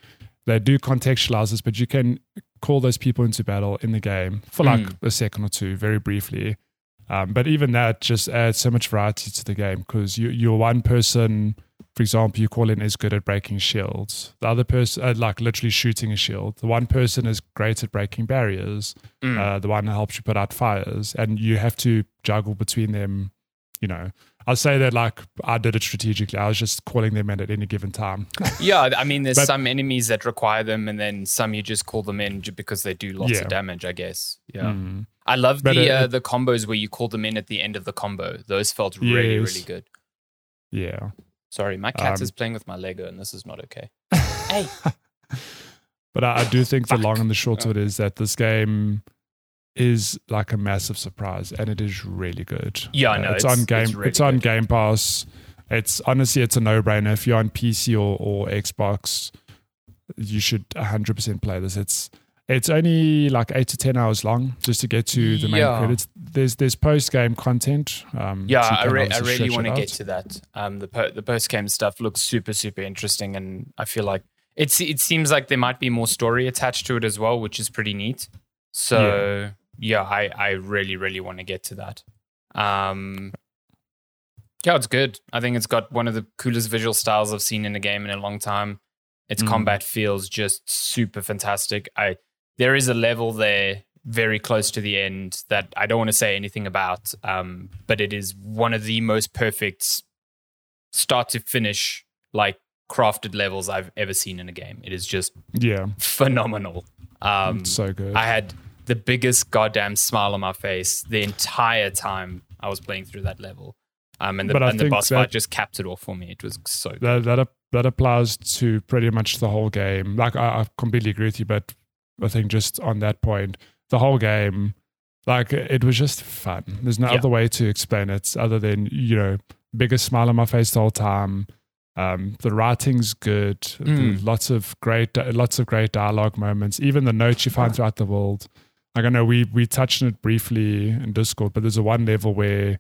they do contextualize this, but you can call those people into battle in the game for like Mm. a second or two, very briefly. Um, but even that just adds so much variety to the game because you, you're one person, for example, you call in is good at breaking shields. The other person, uh, like literally shooting a shield. The one person is great at breaking barriers Mm. uh, the one that helps you put out fires, and you have to juggle between them. You know, I'll say that like I did it strategically. I was just calling them in at any given time. [LAUGHS] Yeah, I mean, there's But- some enemies that require them, and then some you just call them in because they do lots Yeah. of damage. I guess. Yeah, Mm. I love But, the uh, uh, the combos where you call them in at the end of the combo. Those felt really Yes. really good. Yeah. Sorry, my cat Um, is playing with my Lego, and this is not okay. [LAUGHS] Hey. But I, I do think the long and the short of it is that this game is like a massive surprise, and it is really good. Yeah, I Uh, know, it's, it's- on game. it's It's, on good. Game Pass. It's honestly, it's a no-brainer. If you're on PC or, or Xbox, you should 100% play this. It's it's only like eight to ten hours long just to get to the main Yeah. credits. There's there's post game content. Um, Yeah, so I, re- I really want to get to that. Um, the po- the post game stuff looks super super interesting, and I feel like it's it seems like there might be more story attached to it as well, which is pretty neat. So yeah, I I really really want to get to that. Um, yeah, it's good. I think it's got one of the coolest visual styles I've seen in a game in a long time. Its Mm. combat feels just super fantastic. I there is a level there very close to the end that I don't want to say anything about, um, but it is one of the most perfect start to finish like crafted levels I've ever seen in a game. It is just Yeah, phenomenal. Um, so good. I had the biggest goddamn smile on my face the entire time I was playing through that level. Um, and the, and the boss that- fight just capped it off for me. It was so good. that that that applies to pretty much the whole game. Like I, I completely agree with you, but I think just on that point, the whole game, like it was just fun. There's no Yeah. other way to explain it other than you know, biggest smile on my face the whole time. Um, the writing's good. Mm. Lots of great, lots of great dialogue moments. Even the notes you find throughout the world. Like I know we we touched on it briefly in Discord, but there's a one level where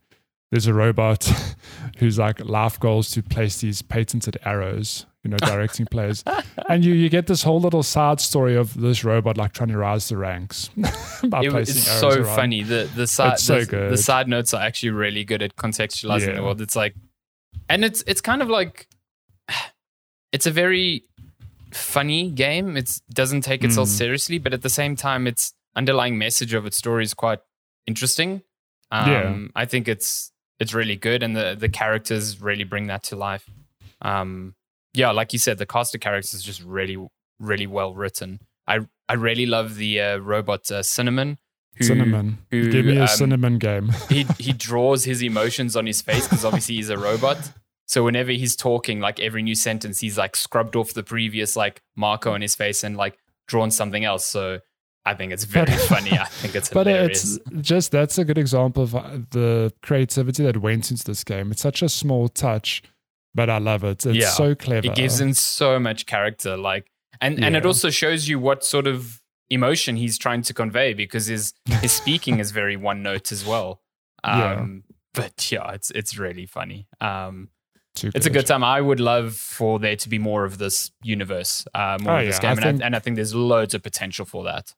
there's a robot [LAUGHS] whose like life goals to place these patented arrows, you know, directing players. [LAUGHS] And you, you get this whole little side story of this robot like trying to rise the ranks [LAUGHS] by It placing it's arrows so around. funny. The the side so the, the side notes are actually really good at contextualizing Yeah. the world. It's like, and it's it's kind of like [SIGHS] it's a very funny game. It doesn't take itself Mm. seriously, but at the same time, its underlying message of its story is quite interesting. Um, Yeah. I think it's it's really good, and the the characters really bring that to life. Um, yeah, like you said, the cast of characters is just really really well written. I I really love the uh, robot uh, Cinnamon. Who, cinnamon. who, Give me a um, cinnamon game. [LAUGHS] he he [LAUGHS] draws his emotions on his face because obviously he's a robot. So whenever he's talking, like every new sentence, he's like scrubbed off the previous like marker on his face and like drawn something else. So I think it's very But- funny. I think it's [LAUGHS] But hilarious. it's just that's a good example of uh, the creativity that went into this game. It's such a small touch, but I love it. It's Yeah. so clever. it gives him so much character, like, and and it also shows you what sort of emotion he's trying to convey because his his [LAUGHS] speaking is very one note as well. Yeah. Um, But yeah, it's it's really funny. Um, it's a good time. I would love for there to be more of this universe, uh, more Oh, of this yeah, game, I and, think- I, and I think there's loads of potential for that.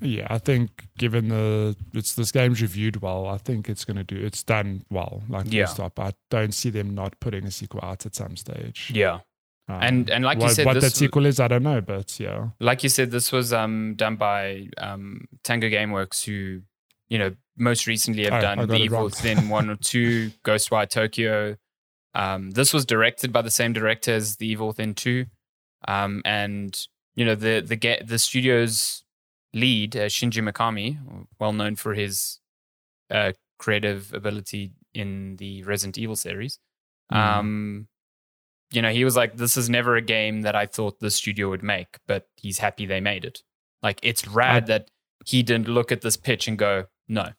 Yeah, I think given the it's this game's reviewed well, I think it's gonna do it's done well. Like Yeah. stop. I don't see them not putting a sequel out at some stage. Yeah, Um, and and like what, you said, what that sequel is, I don't know, but yeah. like you said, this was um, done by um, Tango GameWorks, who you know most recently have Oh, done The Evil. Within one or two, [LAUGHS] Ghostwire Tokyo. Um, this was directed by the same director as The Evil Within two, um, and you know the the get the studio's lead uh, Shinji Mikami, well known for his uh, creative ability in the Resident Evil series. Mm. Um, you know, he was like, "This is never a game that I thought the studio would make," but he's happy they made it. Like, it's rad I- that he didn't look at this pitch and go, "No,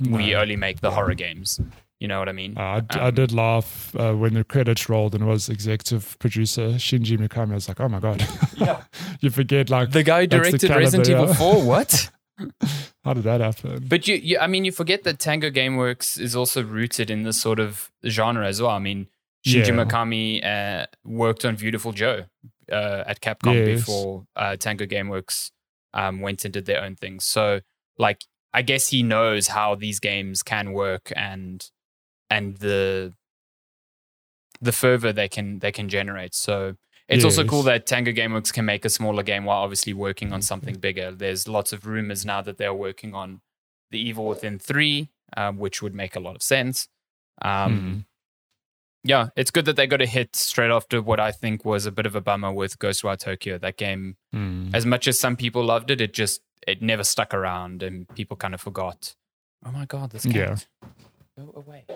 we only make the horror games." You know what I mean? Uh, I, d- I Um, did laugh uh, when the credits rolled and it was executive producer Shinji Mikami. I was like, oh my God. Yeah. [LAUGHS] you forget, like, the guy who That's the directed caliber, Resident Evil yeah. Four. What? [LAUGHS] [LAUGHS] how did that happen? But you, you, I mean, you forget that Tango GameWorks is also rooted in this sort of genre as well. I mean, Shinji Yeah. Mikami uh, worked on Viewtiful Joe uh, at Capcom Yes. before uh, Tango GameWorks um, went and did their own thing. So, like, I guess he knows how these games can work and and the the fervor they can they can generate. So. It's also cool that Tango GameWorks can make a smaller game while obviously working on something bigger. There's lots of rumors now that they're working on The Evil Within 3, um, which would make a lot of sense. Um, Hmm. Yeah, it's good that they got a hit straight after what I think was a bit of a bummer with Ghostwire Tokyo. That game, Hmm. as much as some people loved it, it just it never stuck around and people kind of forgot. Oh my god, this cat. Go away.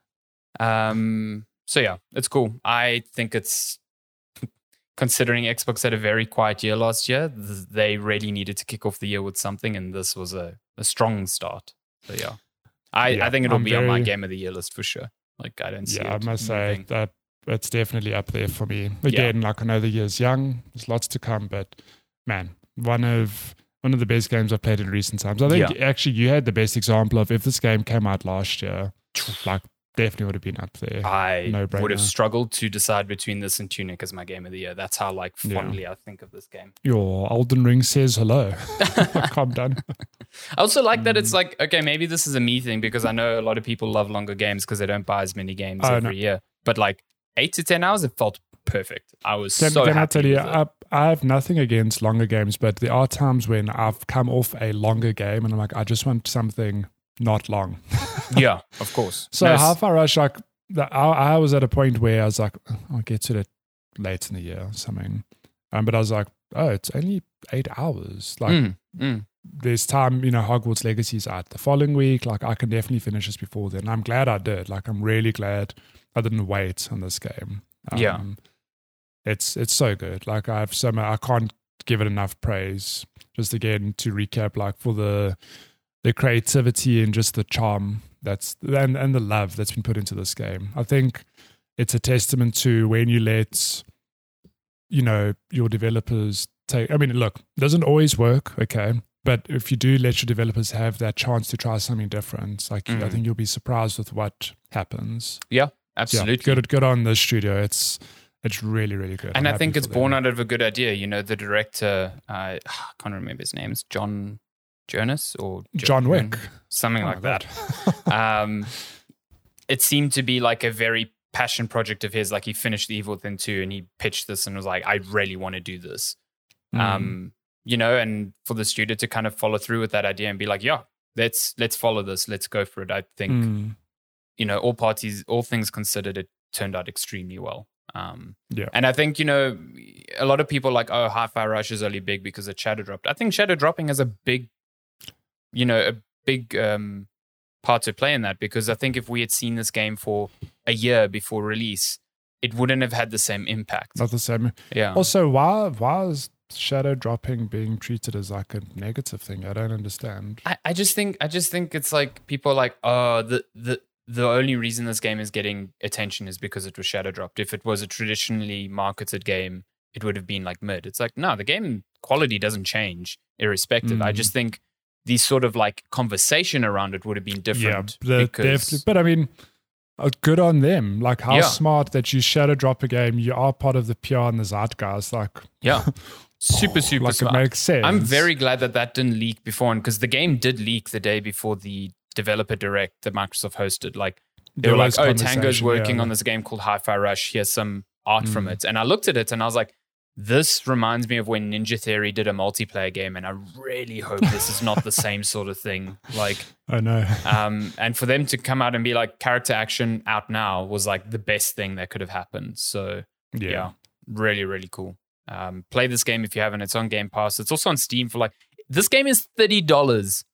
[LAUGHS] um so yeah, it's cool. I think it's considering Xbox had a very quiet year last year, th- they really needed to kick off the year with something, and this was a, a strong start. So yeah, I, Yeah, I think it'll I'm be on my game of the year list for sure. Like I don't see Yeah, I it must say that it's definitely up there for me. Again, like I know the year's young, there's lots to come, but man, one of one of the best games I've played in recent times. I think actually you had the best example of if this game came out last year, like definitely would have been up there. I No-brainer. would have struggled to decide between this and Tunic as my game of the year. That's how like Yeah. fondly I think of this game. Your Elden Ring says hello. [LAUGHS] [LAUGHS] Calm down. I also like that Mm. it's like, okay, maybe this is a me thing because I know a lot of people love longer games because they don't buy as many games Oh, every no. year. But like eight to 10 hours, it felt perfect. I was Can, so can happy. I tell you. I, I have nothing against longer games, but there are times when I've come off a longer game and I'm like, I just want something not long. [LAUGHS] yeah, of course. So No, s- Hi-Fi Rush like the, I, I was at a point where I was like, I'll get to it late in the year or something. Um, but I was like, oh, it's only eight hours. Like Mm, mm. there's time, you know, Hogwarts Legacy's out the following week. Like I can definitely finish this before then. I'm glad I did. Like I'm really glad I didn't wait on this game. Um, Yeah. It's it's so good. Like I've so much, I can't give it enough praise. Just again to recap, like for the the creativity and just the charm that's and and the love that's been put into this game. I think it's a testament to when you let you know your developers take. I mean, look, it doesn't always work, okay. But if you do let your developers have that chance to try something different, like I Mhm. think you'll be surprised with what happens. Yeah, absolutely. Yeah, good, good on the studio. It's it's really, really good. and I'm I think it's born out of a good idea. You know, the director, I [SIGHS] I can't remember his name, it's John Jonas or Jo- John Wick, something Oh like my that. [LAUGHS] um, it seemed to be like a very passion project of his. Like he finished the Evil Within two, and he pitched this and was like, "I really want to do this." Mm. Um, you know, and for the studio to kind of follow through with that idea and be like, "Yeah, let's let's follow this, let's go for it." I think Mm. you know, all parties, all things considered, it turned out extremely well. Um, Yeah. and I think you know, a lot of people like, oh, Hi-Fi Rush is only big because it shadow dropped. I think shadow dropping has a big, you know, a big um, part to play in that because I think if we had seen this game for a year before release, it wouldn't have had the same impact. Not the same. Yeah. Also, why why is shadow dropping being treated as like a negative thing? I don't understand. I, I just think I just think it's like people are like, oh, the the the only reason this game is getting attention is because it was shadow dropped. If it was a traditionally marketed game, it would have been like mid. It's like, no, the game quality doesn't change irrespective. I Mm. just think the sort of like conversation around it would have been different. yeah, because, definitely. But I mean, uh, good on them. Like how Yeah. smart that you shadow drop a game. You are part of the PR and the zeitgeist. Like yeah. [LAUGHS] Super, super like smart. it makes sense. I'm very glad that that didn't leak before, because the game did leak the day before the developer direct that Microsoft hosted. Like they were like, "Oh, Tango's working yeah. on this game called Hi-Fi Rush. Here's some art from Mm. it." And I looked at it and I was like, "This reminds me of when Ninja Theory did a multiplayer game." And I really hope this is not the [LAUGHS] same sort of thing. Like, I know. um, and for them to come out and be like, "Character action out now" was like the best thing that could have happened. So yeah. yeah, really, really cool. Um, play this game if you haven't. It's on Game Pass. It's also on Steam for like this game is thirty dollars.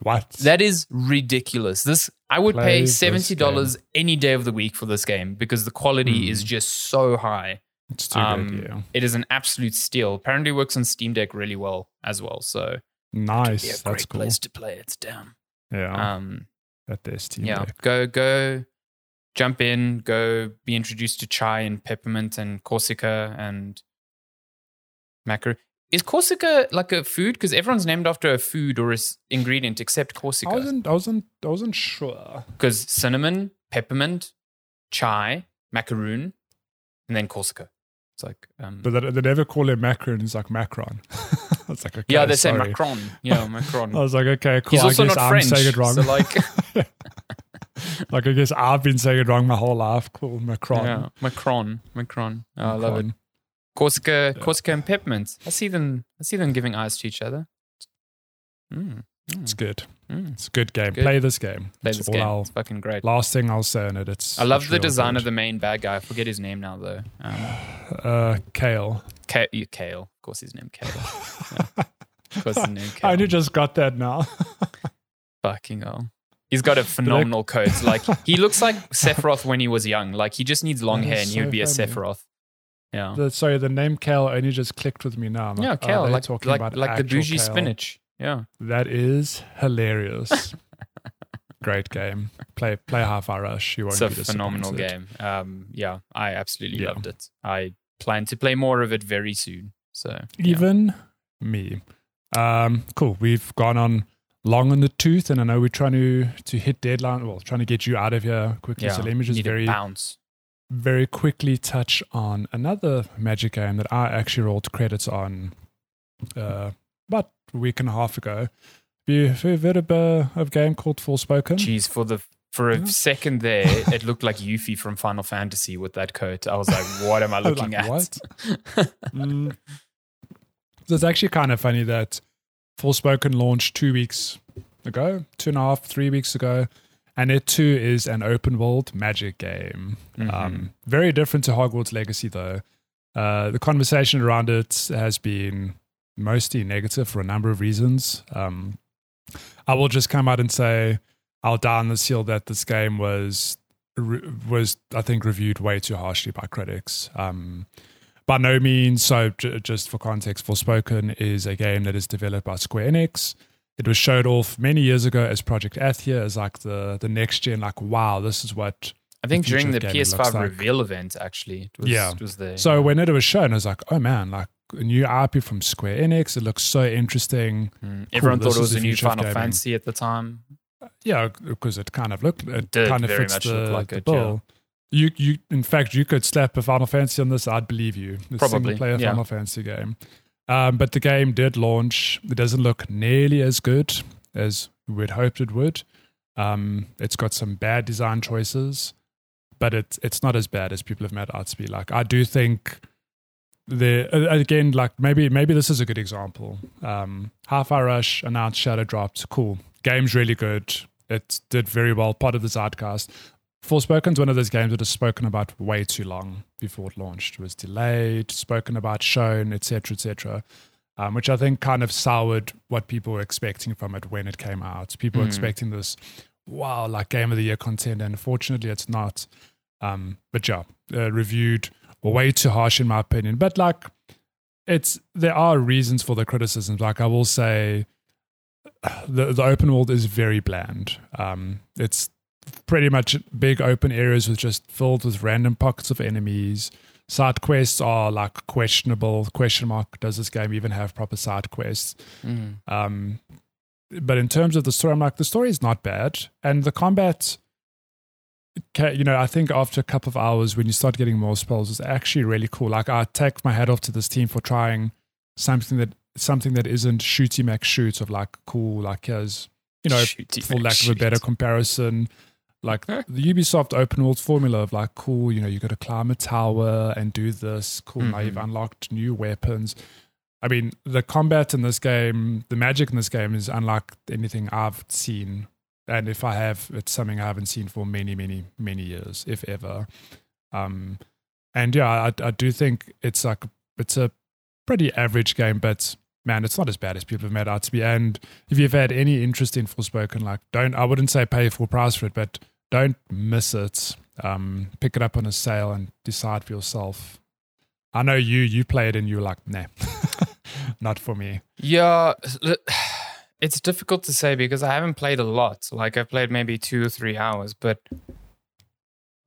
What? That is ridiculous. This I would Play pay seventy dollars any day of the week for this game because the quality is just so high. it's too Um, good. Yeah. It is an absolute steal. Apparently works on Steam Deck really well as well. So Nice. That's great cool. place to play it. Damn. Yeah. Um, at this team. yeah, deck. go go, jump in, go be introduced to chai and peppermint and Korsica and macro. Is Korsica like a food? Because everyone's named after a food or a s- ingredient except Korsica. I wasn't. I wasn't. I wasn't sure. Because cinnamon, peppermint, chai, macaroon, and then Korsica. It's like um, But they, they never call it Macron. It's like Macron. [LAUGHS] it's like okay, yeah, they say sorry. Macron. Yeah, [LAUGHS] Macron. I was like, okay, cool. He's also I guess not I'm French. saying it wrong. So like, [LAUGHS] like I guess I've been saying it wrong my whole life. Cool, Macron. yeah, Macron, Macron. Oh, I love it. Macron. Korsica, Korsica and peppermint. I see them. I see them giving eyes to each other. Mm, It's mm, good. mm. It's a good game. Good. Play this game. Play It's this game. I'll- It's fucking great. last thing I'll say in it. It's. I love it's the design good. of the main bad guy. I forget his name now though. Um, [SIGHS] uh, Kale. Ka- Kale. Of course, his name Kale. [LAUGHS] Of course, his name Kale. [LAUGHS] I only just got that now. [LAUGHS] Fucking hell. He's got a phenomenal coat. Like he looks like Sephiroth when he was young. Like he just needs long hair and he would so be a. Sephiroth. Yeah. the, sorry, the name Kale only just clicked with me now. I'm yeah, like, kale, like talking like, about like the bougie kale. spinach. Yeah, That is hilarious. [LAUGHS] Great game. Play play Hi-Fi Rush. You won't it's a be phenomenal game. Um, yeah, I absolutely Yeah. loved it. I plan to play more of it very soon. So yeah. Even me. Um, cool. We've gone on long on the tooth, and I know we're trying to to hit deadline. Well, trying to get you out of here quickly. yeah, So let me just very bounce. Very quickly touch on another Magic game that I actually rolled credits on uh, about a week and a half ago. Have you, have you heard of a, of a game called Forspoken? Jeez, for the for a Yeah. second there, it looked like Yuffie from Final Fantasy with that coat. I was like, what am I [LAUGHS] I looking like, at? what? [LAUGHS] Mm. So it's actually kind of funny that Forspoken launched two weeks ago, two and a half, three weeks ago, and it too is an open world magic game. Mhm. Um, very different to Hogwarts Legacy, though. Uh, the conversation around it has been mostly negative for a number of reasons. Um, I will just come out and say I'll die on this hill that this game was was I think reviewed way too harshly by critics. Um, by no means. So, j- just for context, Forspoken is a game that is developed by Square Enix. It was showed off many years ago as Project Athia as like the the next gen. Like, wow, this is what I think future during the PS5 like. reveal event, actually, it was, Yeah. it was there. So when it was shown, I was like, oh man, like a new IP from Square Enix. It looks so interesting. Mm. everyone this thought it was the a new Final gaming. Fantasy at the time. Yeah, because it kind of looked it did kind of fits the, like the it, yeah. bill. You you in fact you could slap a Final Fantasy on this, I'd believe you. The Probably, single player yeah. Final Fantasy game. Um, but the game did launch. It doesn't look nearly as good as we'd hoped it would. Um, it's got some bad design choices, but it's it's not as bad as people have made out to be. Like I do think the again like maybe maybe this is a good example. Um, Hi-Fi Rush announced Shadow dropped. Cool, game's really good. It did very well. Part of the Zeitgeist. Forspoken's one of those games that is spoken about way too long before it launched. It was delayed, spoken about, shown, etc., etc. Um, which I think kind of soured what people were expecting from it when it came out. People were Mm. expecting this, wow, like game of the year content, and unfortunately, it's not. Um, but yeah, uh, reviewed way too harsh in my opinion. But like, it's there are reasons for the criticisms. Like I will say, the the open world is very bland. Um, it's pretty much big open areas with just filled with random pockets of enemies. Side quests are like questionable. Question mark. Does this game even have proper side quests? Mm. Um, but in terms of the story, I'm like the story is not bad, and the combat. You know, I think after a couple of hours, when you start getting more spells, is actually really cool. Like I take my hat off to this team for trying something that something that isn't shooty mac shoot of like cool, like as you know, Shooty for lack of a better comparison, like the Ubisoft open world formula of like, cool, you know, you got to climb a tower and do this. Cool, now you've Mhm. unlocked new weapons. I mean, the combat in this game, the magic in this game is unlike anything I've seen. And if I have, it's something I haven't seen for many, many, many years, if ever. Um, and yeah, I, I do think it's like it's a pretty average game, but man, it's not as bad as people have made out to be. And if you've had any interest in Forspoken, like don't I wouldn't say pay full price for it, but don't miss it. Um, pick it up on a sale and decide for yourself. I know you you play it and you're like, nah, [LAUGHS] not for me. Yeah, [SIGHS] it's difficult to say because I haven't played a lot. Like I've played maybe two or three hours, but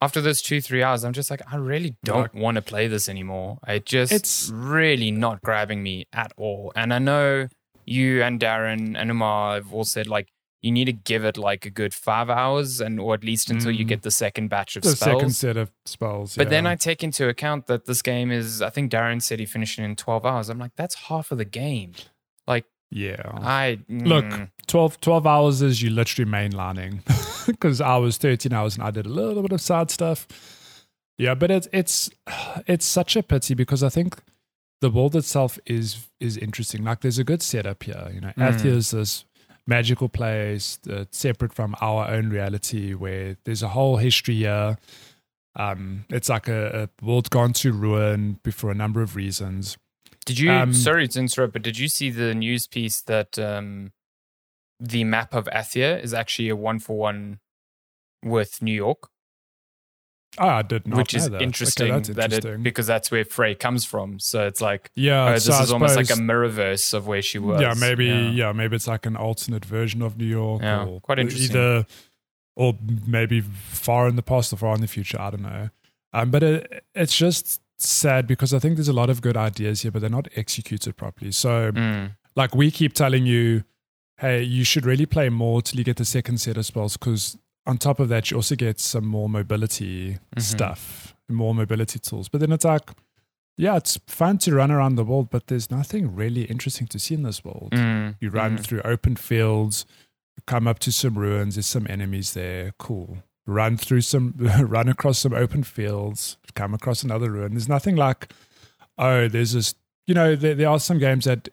after those two three hours, I'm just like, I really don't want to play this anymore. It just It's- really not grabbing me at all. And I know you and Darren and Umar have all said like you need to give it like a good five hours and or at least until you Mm. get the second batch of spells. The spells. second set of spells. But then. I take into account that this game is, I think Darren said he finished it in 12 hours. I'm like, that's half of the game. Like, yeah. I. Look, mm, 12, 12 hours is you literally mainlining because I was 13 hours and I did a little bit of side stuff. Yeah, but it's it's [SIGHS] it's such a pity because I think the world itself is is interesting. Like there's a good setup here. You know, Mm. Athia is this magical place uh, separate from our own reality where there's a whole history here. Um, it's like a, a world gone to ruin for a number of reasons. Did you, um, sorry to interrupt, but did you see the news piece that um, the map of Athia is actually a one for one with New York? Oh, I did not which is that. Okay, interesting, that it, because that's where Frey comes from. So it's like, yeah, oh, this so is almost like a suppose- mirrorverse of where she was. Yeah, maybe Yeah. yeah. maybe it's like an alternate version of New York. Yeah, or quite interesting. Either or maybe far in the past or far in the future. I don't know. Um, but it, it's just sad because I think there's a lot of good ideas here, but they're not executed properly. So Mm, like we keep telling you, hey, you should really play more till you get the second set of spells because on top of that, you also get some more mobility Mhm. stuff, more mobility tools. But then it's like, yeah, it's fun to run around the world, but there's nothing really interesting to see in this world. mm, You run mm. through open fields, come up to some ruins. There's some enemies there. Cool. Run through some, [LAUGHS] run across some open fields. Come across another ruin. There's nothing like, oh, there's this. You know, there, there are some games that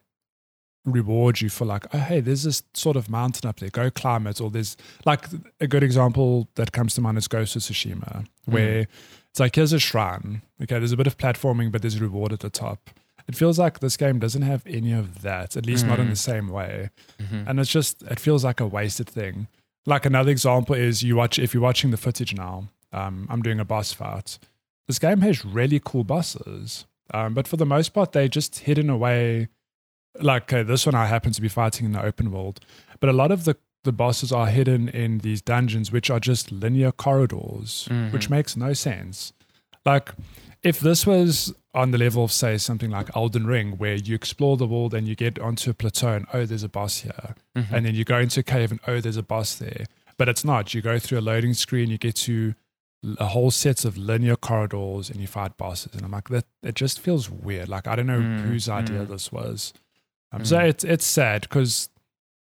reward you for like, oh, hey, there's this sort of mountain up there. Go climb it. Or there's like a good example that comes to mind is Ghost of Tsushima, where it's like here's a shrine. Okay, there's a bit of platforming, but there's a reward at the top. It feels like this game doesn't have any of that, at least not in Mm. the same way Mhm. and it's just it feels like a wasted thing. Like another example is you watch if you're watching the footage now. Um, I'm doing a boss fight. This game has really cool bosses, um, but for the most part they're just hidden away. Like uh, this one, I happen to be fighting in the open world, but a lot of the the bosses are hidden in these dungeons, which are just linear corridors, which Mhm. makes no sense. Like if this was on the level of say something like Elden Ring, where you explore the world and you get onto a plateau and oh, there's a boss here, Mhm. and then you go into a cave and oh, there's a boss there. But it's not. You go through a loading screen, you get to a whole set of linear corridors, and you fight bosses. And I'm like, that it just feels weird. Like I don't know Mm, whose idea mm. this was. Um, So Mm. it's it's sad because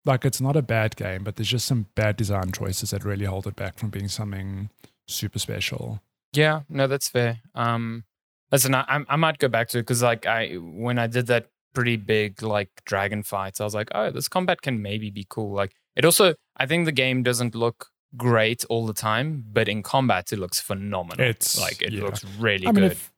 like it's not a bad game, but there's just some bad design choices that really hold it back from being something super special. Yeah, no, that's fair. Um, listen, I, I I might go back to it because like I when I did that pretty big like dragon fights, I was like, oh, this combat can maybe be cool. Like it also, I think the game doesn't look great all the time, but in combat it looks phenomenal. It's- like it yeah. looks really I mean, good. if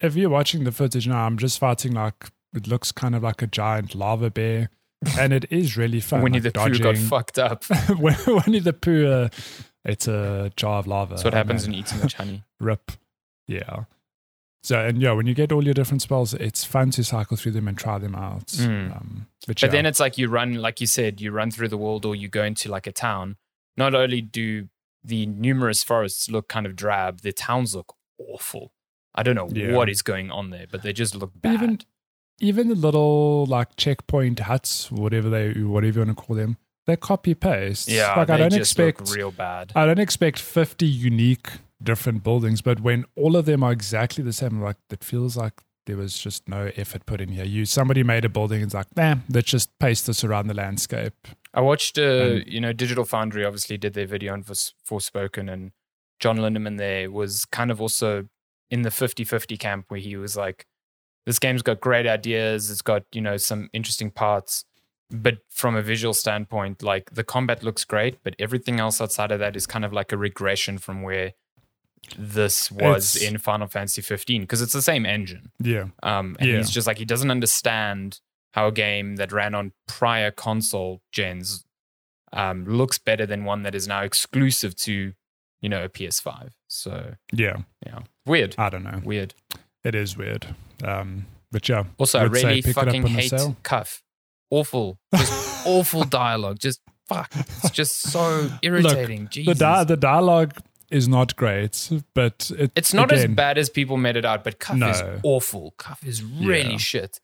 if you're watching the footage now, I'm just fighting like it looks kind of like a giant lava bear, and it is really fun. Winnie like the Pooh got dodging. fucked up. [LAUGHS] When- Winnie the Pooh, uh, it's a jar of lava. That's what happens when you eat too much honey. [LAUGHS] rip. Yeah. So and yeah, when you get all your different spells, it's fun to cycle through them and try them out. Mm. Um, but But yeah, then it's like you run, like you said, you run through the world or you go into like a town. Not only do the numerous forests look kind of drab, the towns look awful. I don't know Yeah. what is going on there, but they just look bad. even even the little like checkpoint huts, whatever they whatever you want to call them, they're copy paste. yeah, like I don't expect real bad. I don't expect 50 unique different buildings, but when all of them are exactly the same, like it feels like there was just no effort put in here. You somebody made a building and it's like, nah, let's just paste this around the landscape. I watched, uh, And- you know, Digital Foundry obviously did their video on Fors- Forspoken, and John Linneman there was kind of also in the 50 50 camp where he was like, this game's got great ideas, it's got, you know, some interesting parts. But from a visual standpoint, like the combat looks great, but everything else outside of that is kind of like a regression from where this was It's- in Final Fantasy 15 because it's the same engine. Yeah. Um, and Yeah. he's just like he doesn't understand how a game that ran on prior console gens um, looks better than one that is now exclusive to you know a PS5. So Yeah. yeah, weird, I don't know. weird. It is weird. Um, but yeah. Also, I really pick it up fucking the hate. Cuff. Awful, just [LAUGHS] awful dialogue. Just fuck. It's just so irritating. The, Jesus. di- the dialogue is not great, but it, It's not as bad as people made it out, but Cuff is awful. Cuff is really Yeah. shit.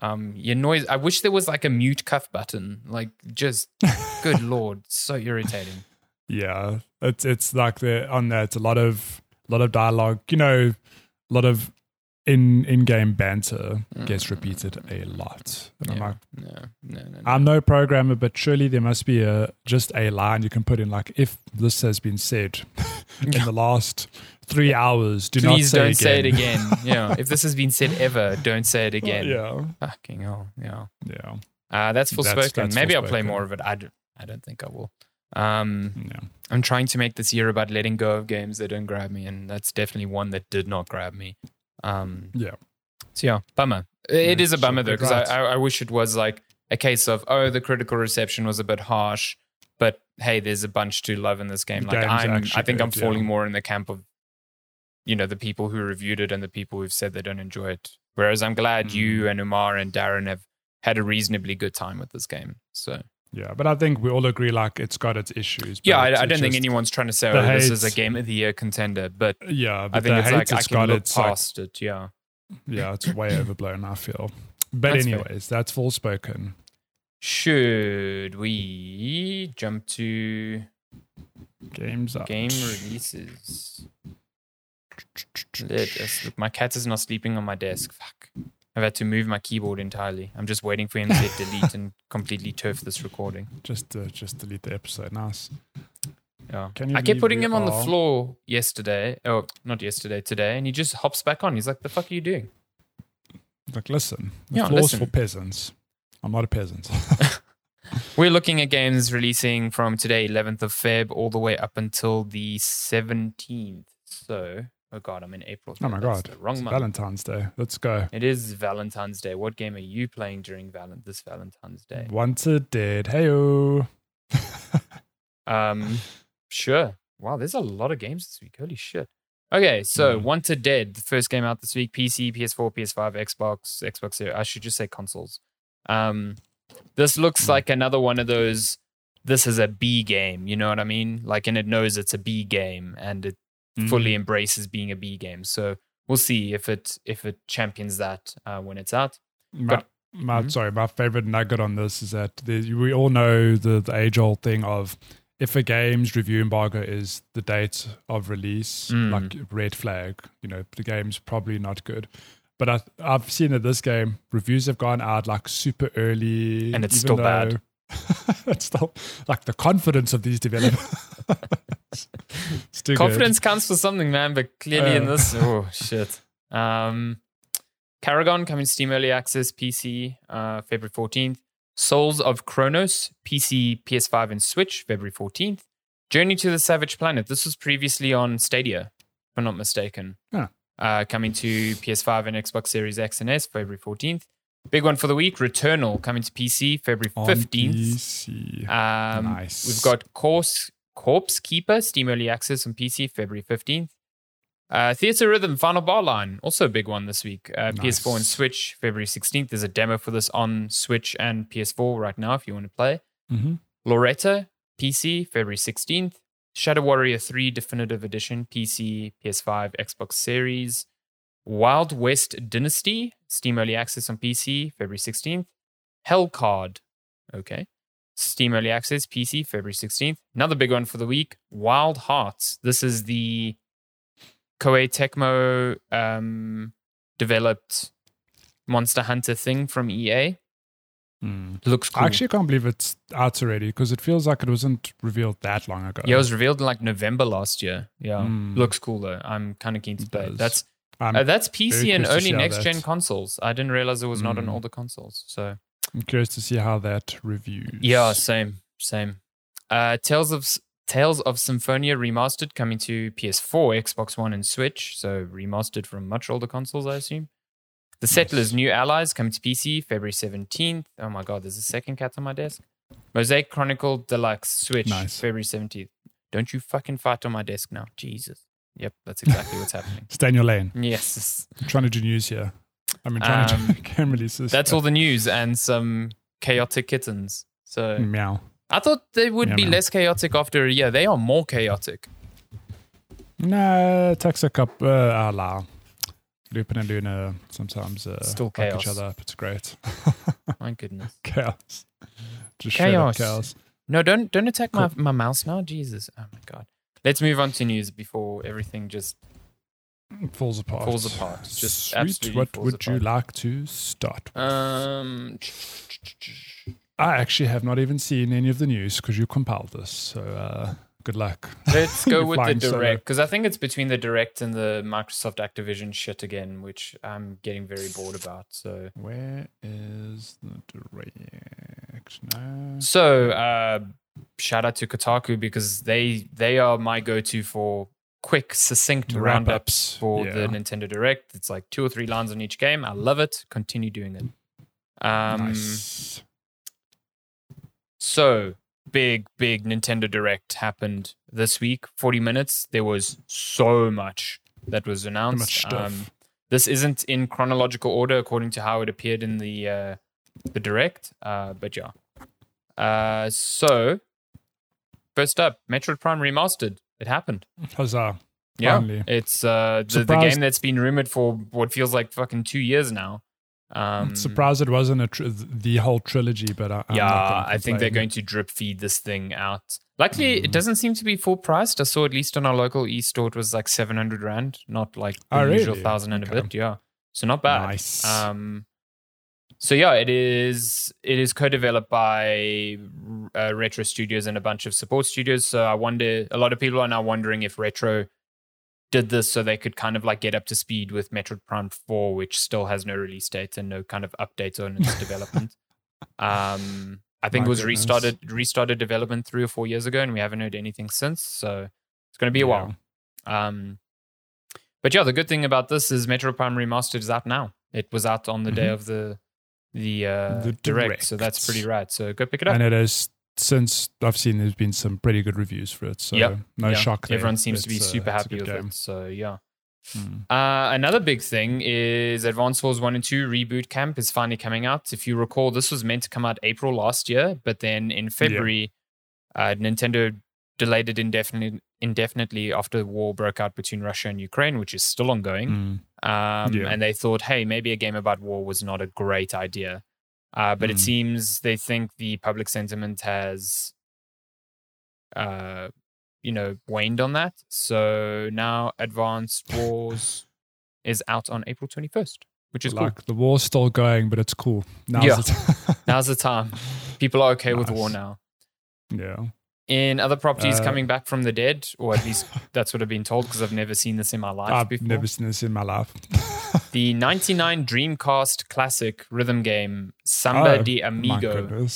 Um, your noise. I wish there was like a mute Cuff button. Like, just [LAUGHS] good lord, so irritating. Yeah, it's it's like the on there. It's a lot of a lot of dialogue. You know, a lot of in in game banter gets repeated a lot. And I'm Mm. Like, No, no, no. I'm no programmer, but surely there must be a just a line you can put in, like if this has been said [LAUGHS] in the last three hours, do not Please say don't again. say it again. [LAUGHS] yeah, if this has been said ever, don't say it again. Yeah, Fucking hell. Yeah. yeah, Uh, that's full That's- spoken. that's Maybe I'll play more of it. I don't, I don't think I will. Um, yeah. I'm trying to make this year about letting go of games that don't grab me, and that's definitely one that did not grab me. Um, Yeah. So yeah, bummer. It Yeah, is a bummer though, because right. I, I, wish it was like a case of oh, the critical reception was a bit harsh, but hey, there's a bunch to love in this game. The Like I'm, I think I'm falling yeah. more in the camp of, you know, the people who reviewed it and the people who've said they don't enjoy it. Whereas I'm glad Mm. you and Umar and Darren have had a reasonably good time with this game. So Yeah, but I think we all agree like it's got its issues. yeah, I, I don't think anyone's trying to say oh, this is a game of the year contender, but Yeah, but I think it's hate like I it's can got look its like, past it. Yeah. yeah, it's way [CLEARS THROAT] overblown. I feel. But That's fair. anyways, that's Forspoken. Should we jump to Games up. game releases? Let us look. My cat is not sleeping on my desk. Fuck. I've had to move my keyboard entirely. I'm just waiting for him to hit [LAUGHS] delete and completely turf this recording. Just uh, just delete the episode. Nice. Yeah. Can you I kept putting him on the floor yesterday. Oh, not yesterday, today. And he just hops back on. He's like, the fuck are you doing? Like, listen, the Yeah, floor's listen. for peasants. I'm not a peasant. [LAUGHS] [LAUGHS] We're looking at games releasing from today, 11th of Feb, all the way up until the 17th. So, oh god, I'm in April. oh my That's god, the wrong it's month. Valentine's Day. Let's go. It is Valentine's Day. What game are you playing during val- this Valentine's Day? Wanted dead. Heyo. [LAUGHS] Um, sure. Wow, there's a lot of games this week. Holy shit. Okay, so Mm. Wanted Dead, the first game out this week. PC, PS4, PS5, Xbox, Xbox Series. I should just say consoles. Um, this looks Mm. like another one of those. This is a B game. You know what I mean? Like, and it knows it's a B game, and it Mm. fully embraces being a B game. So we'll see if it if it champions that uh, when it's out. My, But- my Mhm. sorry, my favorite nugget on this is that the, we all know the, the age old thing of if a game's review embargo is the date of release, Mm. like red flag, you know, the game's probably not good. But I, I've seen that this game reviews have gone out like super early, And it's still bad. [LAUGHS] it's still like the confidence of these developers. [LAUGHS] Confidence counts for something, man, but clearly in Uh. this, oh shit. Um, Karagon coming to Steam Early Access PC, uh, February 14th. Souls of Chronos, PC, PS5, and Switch, February 14th. Journey to the Savage Planet. This was previously on Stadia, if I'm not mistaken. Ah. Uh, coming to PS5 and Xbox Series X and S, February 14th. Big one for the week, Returnal, coming to PC, February On 15th. PC. Um, Nice. We've got Corpse, Corpse Keeper, Steam Early Access on PC, February 15th. Uh, Theatrhythm, Final Bar Line, also a big one this week. Uh, PS4 and Switch, February 16th. There's a demo for this on Switch and PS4 right now if you want to play. Mhm. Loretta, PC, February 16th. Shadow Warrior 3 Definitive Edition, PC, PS5, Xbox Series. Wild West Dynasty, Steam Early Access on PC, February 16th. Hellcard, okay. Steam Early Access, PC, February 16th. Another big one for the week, Wild Hearts. This is the Koei Tecmo um, developed Monster Hunter thing from EA. Mm. Looks cool. I actually can't believe it's out already because it feels like it wasn't revealed that long ago. yeah, it was revealed in like November last year. Yeah, Mm. looks cool though. I'm kind of keen to It play. it. That's uh, that's PC and curious only see how next gen consoles. I didn't realize it was not on Mm. older consoles. So I'm curious to see how that reviews. yeah, same, same. Uh, Tales of Tales of Symphonia remastered coming to PS4, Xbox One, and Switch. So remastered from much older consoles, I assume. The Settlers New Allies coming to PC February 17th. Oh my god, there's a second cat on my desk. Mosaic Chronicle Deluxe Switch Nice. February 17th. Don't you fucking fight on my desk now. Jesus. Yep, that's exactly what's happening. [LAUGHS] Stay in your lane. Yes. I'm trying to do news here. I mean, trying Um, to game releases. That's all the news and some chaotic kittens. So Meow. I thought they would Yeah, be man. less chaotic after a year. They are more chaotic. No, it takes a couple. Uh, la. Lupin and Luna sometimes uh, Still chaos. each other up. It's great. My goodness. [LAUGHS] chaos. Just Chaos. chaos. No, don't don't attack my, my mouse now. Jesus. Oh my god. Let's move on to news before everything just falls apart. Falls apart. Just Sweet. absolutely What would you like to start? um I actually have not even seen any of the news because you compiled this. So uh, good luck. let's [LAUGHS] go with the direct because I think it's between the direct and the Microsoft Activision shit again, which I'm getting very bored about. So Where is the direct? No. So uh, shout out to Kotaku because they they are my go to for quick, succinct roundups for yeah. the Nintendo Direct. It's like two or three lines on each game. I love it. Continue doing it. Um, nice. So big, big Nintendo Direct happened this week. Forty minutes. There was so much that was announced. Um, this isn't in chronological order according to how it appeared in the uh, the direct, uh, but yeah. Uh, so first up, Metroid Prime remastered. It happened. Huzzah. Yeah, Finally. it's uh, the, the game that's been rumored for what feels like fucking two years now. Um, Surprised it wasn't a tr- the whole trilogy, but I, yeah, I think they're going to drip feed this thing out. Luckily, Mhm. it doesn't seem to be full priced. I saw at least on our local e-store it was like seven hundred rand, not like the Oh, usual really? thousand and a bit. Yeah, so not bad. Nice. Um, so yeah, it is. It is co-developed by uh, Retro Studios and a bunch of support studios. So I wonder. A lot of people are now wondering if Retro did this so they could kind of like get up to speed with Metroid Prime Four, which still has no release date and no kind of updates on its [LAUGHS] development. Um, I think My it was goodness. restarted restarted development three or four years ago, and we haven't heard anything since. So it's going to be a Yeah. while. Um, but yeah, the good thing about this is Metroid Prime Remastered is out now. It was out on the day Mhm. of the the, uh, The direct, so that's pretty rad. So go pick it up. and it is since I've seen there's been some pretty good reviews for it. So Yep. no Yeah. shock there. Everyone seems to be It's, uh, super happy with game. it. So yeah. Mm. Uh, another big thing is Advance Wars 1 and 2 Reboot Camp is finally coming out. If you recall, this was meant to come out April last year, but then in February, uh, Nintendo delayed it indefinitely, indefinitely after the war broke out between Russia and Ukraine, which is still ongoing. Mm. Um, Yeah. And they thought, hey, maybe a game about war was not a great idea. Uh, but it Mm. seems they think the public sentiment has, uh, you know, waned on that. So now Advanced [SIGHS] Wars is out on April 21st, which is cool. the war's still going, but it's cool. Now's Yeah. the time. [LAUGHS] Now's the time. People are okay with war now. yeah. In other properties Uh, coming back from the dead, or at least [LAUGHS] that's what I've been told because I've never seen this in my life I've before. never seen this in my life. [LAUGHS] The 99 Dreamcast classic rhythm game Samba Oh, de Amigo,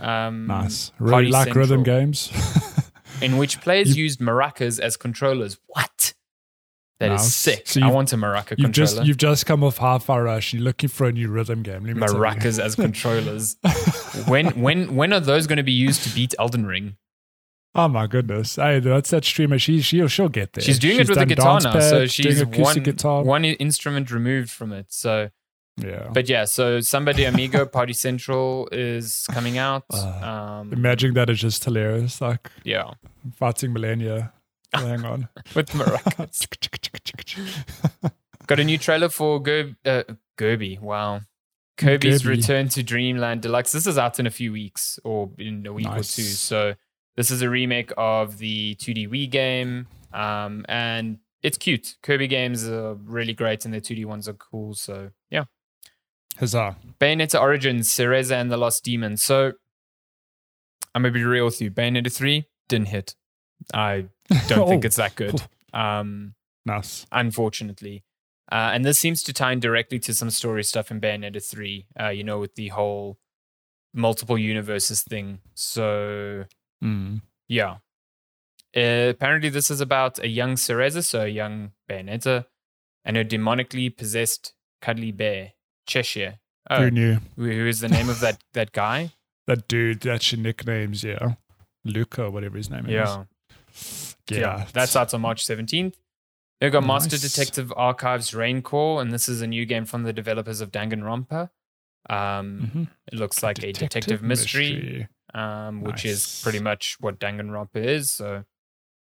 um, Nice. Party Really like rhythm games. in which players used maracas as controllers. What? That is Nice. sick. So I want a maraca You've controller. just you've just come off Hi-Fi Rush and you're looking for a new rhythm game. Let me tell you. maracas as [LAUGHS] controllers. when when when are those going to be used to beat Elden Ring? Oh my goodness! Hey, that's that streamer. She she'll she'll get there. She's doing it with a guitar now, so she's one guitar. one instrument removed from it. So, yeah. but yeah, so Samba de Amigo Party Central is coming out. Uh, Um, Imagining that is just hilarious. Like yeah, fighting Malenia. [LAUGHS] Hang on. with maracas. [LAUGHS] Got a new trailer for Gerb, uh, Gerby. Wow. Kirby's Gerby. Return to Dreamland Deluxe. This is out in a few weeks or in a week or two. So this is a remake of the 2D Wii game. Um, and it's cute. Kirby games are really great and the 2D ones are cool. So yeah. Huzzah! Bayonetta Origins, Cereza and the Lost Demon. So I'm gonna be real with you. Bayonetta 3 didn't hit. I [LAUGHS] don't think Oh. it's that good. [LAUGHS] Um Nice. unfortunately. Uh, and this seems to tie in directly to some story stuff in Bayonetta 3, uh, you know, with the whole multiple universes thing. So, Mm. yeah. Uh, apparently, this is about a young Cereza, so a young Bayonetta, and her demonically possessed cuddly bear, Cheshire. Oh, Who knew? who is the name of that, that guy? [LAUGHS] That dude, that's your nicknames, yeah. Luca, whatever his name Yeah. is. Yeah, Yeah. that's out on March 17th. They've got Master Detective Archives Rain Code, and this is a new game from the developers of Danganronpa. Um, Mhm. It looks like a detective mystery, um, which is pretty much what Danganronpa is. So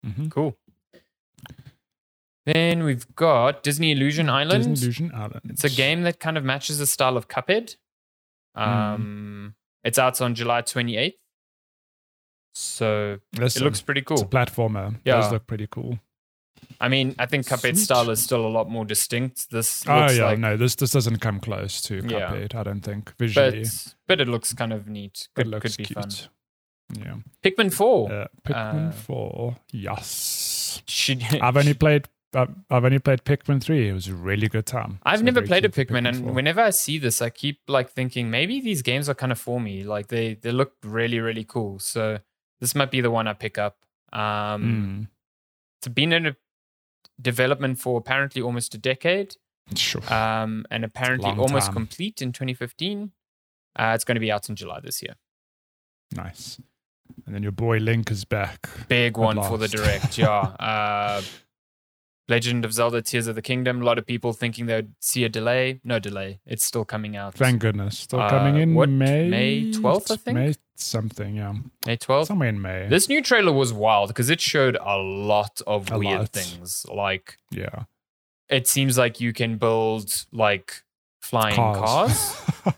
Mhm. cool. Then we've got Disney Illusion Island. Disney Illusion Island. It's a game that kind of matches the style of Cuphead. Um, It's out on July 28th. So Listen, it looks pretty cool. It's a platformer. Yeah. Does look pretty cool. I mean, I think Cuphead's Sweet. style is still a lot more distinct. This Oh yeah, like, no, this this doesn't come close to Yeah. I don't think but visually. but it looks kind of neat. it Could, looks could be cute. fun. Yeah. Pikmin 4. Uh, Pikmin Uh, Four. Yes. Should, I've only [LAUGHS] played. I've, I've only played Pikmin three. It was a really good time. I've So never played a for Pikmin, and 4. whenever I see this, I keep like thinking maybe these games are kind of for me. Like they they look really really cool. So this might be the one I pick up. Um, Mm, It's been in a development for apparently almost a decade, sure. um, and apparently long almost time. complete in 2015. Uh, it's going to be out in July this year. nice. And then your boy Link is back. Big one for the last. direct, yeah. [LAUGHS] Uh, Legend of Zelda: Tears of the Kingdom. A lot of people thinking they'd see a delay. No delay. It's still coming out. Thank goodness. Still Uh, coming in what, May. May 12th, I think? May something. Yeah. May 12th. Somewhere in May. This new trailer was wild because it showed a lot of A weird lot. things. Like yeah. it seems like you can build like flying cars. [LAUGHS]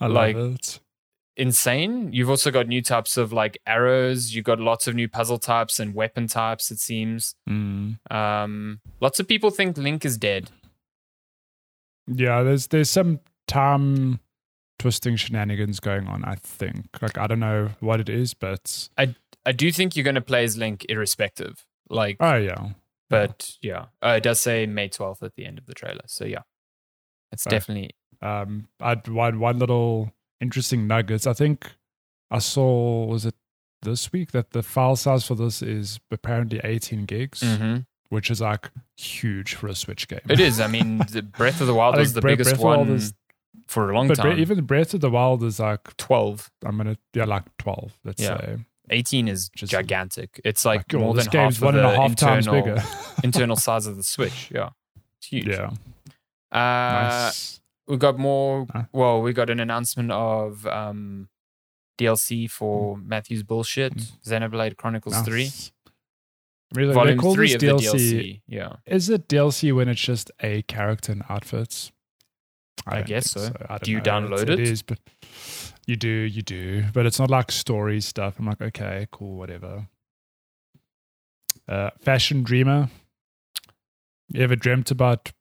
I Like- love it. Insane. You've also got new types of like arrows. You've got lots of new puzzle types and weapon types, it seems. Mm. Um, lots of people think Link is dead. Yeah, there's there's some time twisting shenanigans going on. I think. Like I don't know what it is, but I I do think you're going to play as Link irrespective. Like, oh yeah, but yeah, uh, it does say May 12th at the end of the trailer. So yeah, it's definitely um, I'd one one little interesting nuggets. I think I saw was it this week that the file size for this is apparently 18 gigs, Mhm. which is like huge for a Switch game. It is. I mean, the [LAUGHS] Breath of the Wild I was the Breath- biggest Breath of the Wild one is- for a long time. but time. even Breath of the Wild is like 12. I'm gonna yeah like 12. Let's Yeah. say 18 is Just- gigantic. It's like, like, oh, more than game's half one of and the a half times internal, bigger. internal [LAUGHS] size of the Switch. Yeah. It's huge. yeah, Uh, nice. We got more. Huh? Well, we got an announcement of um, DLC for Matthew's bullshit, Xenoblade Chronicles 3. Hmm. Nice. Really, they Volume call 3 this of the DLC DLC. Yeah. Is it DLC when it's just a character and outfits? I don't guess think so. I Do you know. download it? It is, but you do, you do. But it's not like story stuff. I'm like, okay, cool, whatever. Uh, fashion dreamer. You ever dreamt about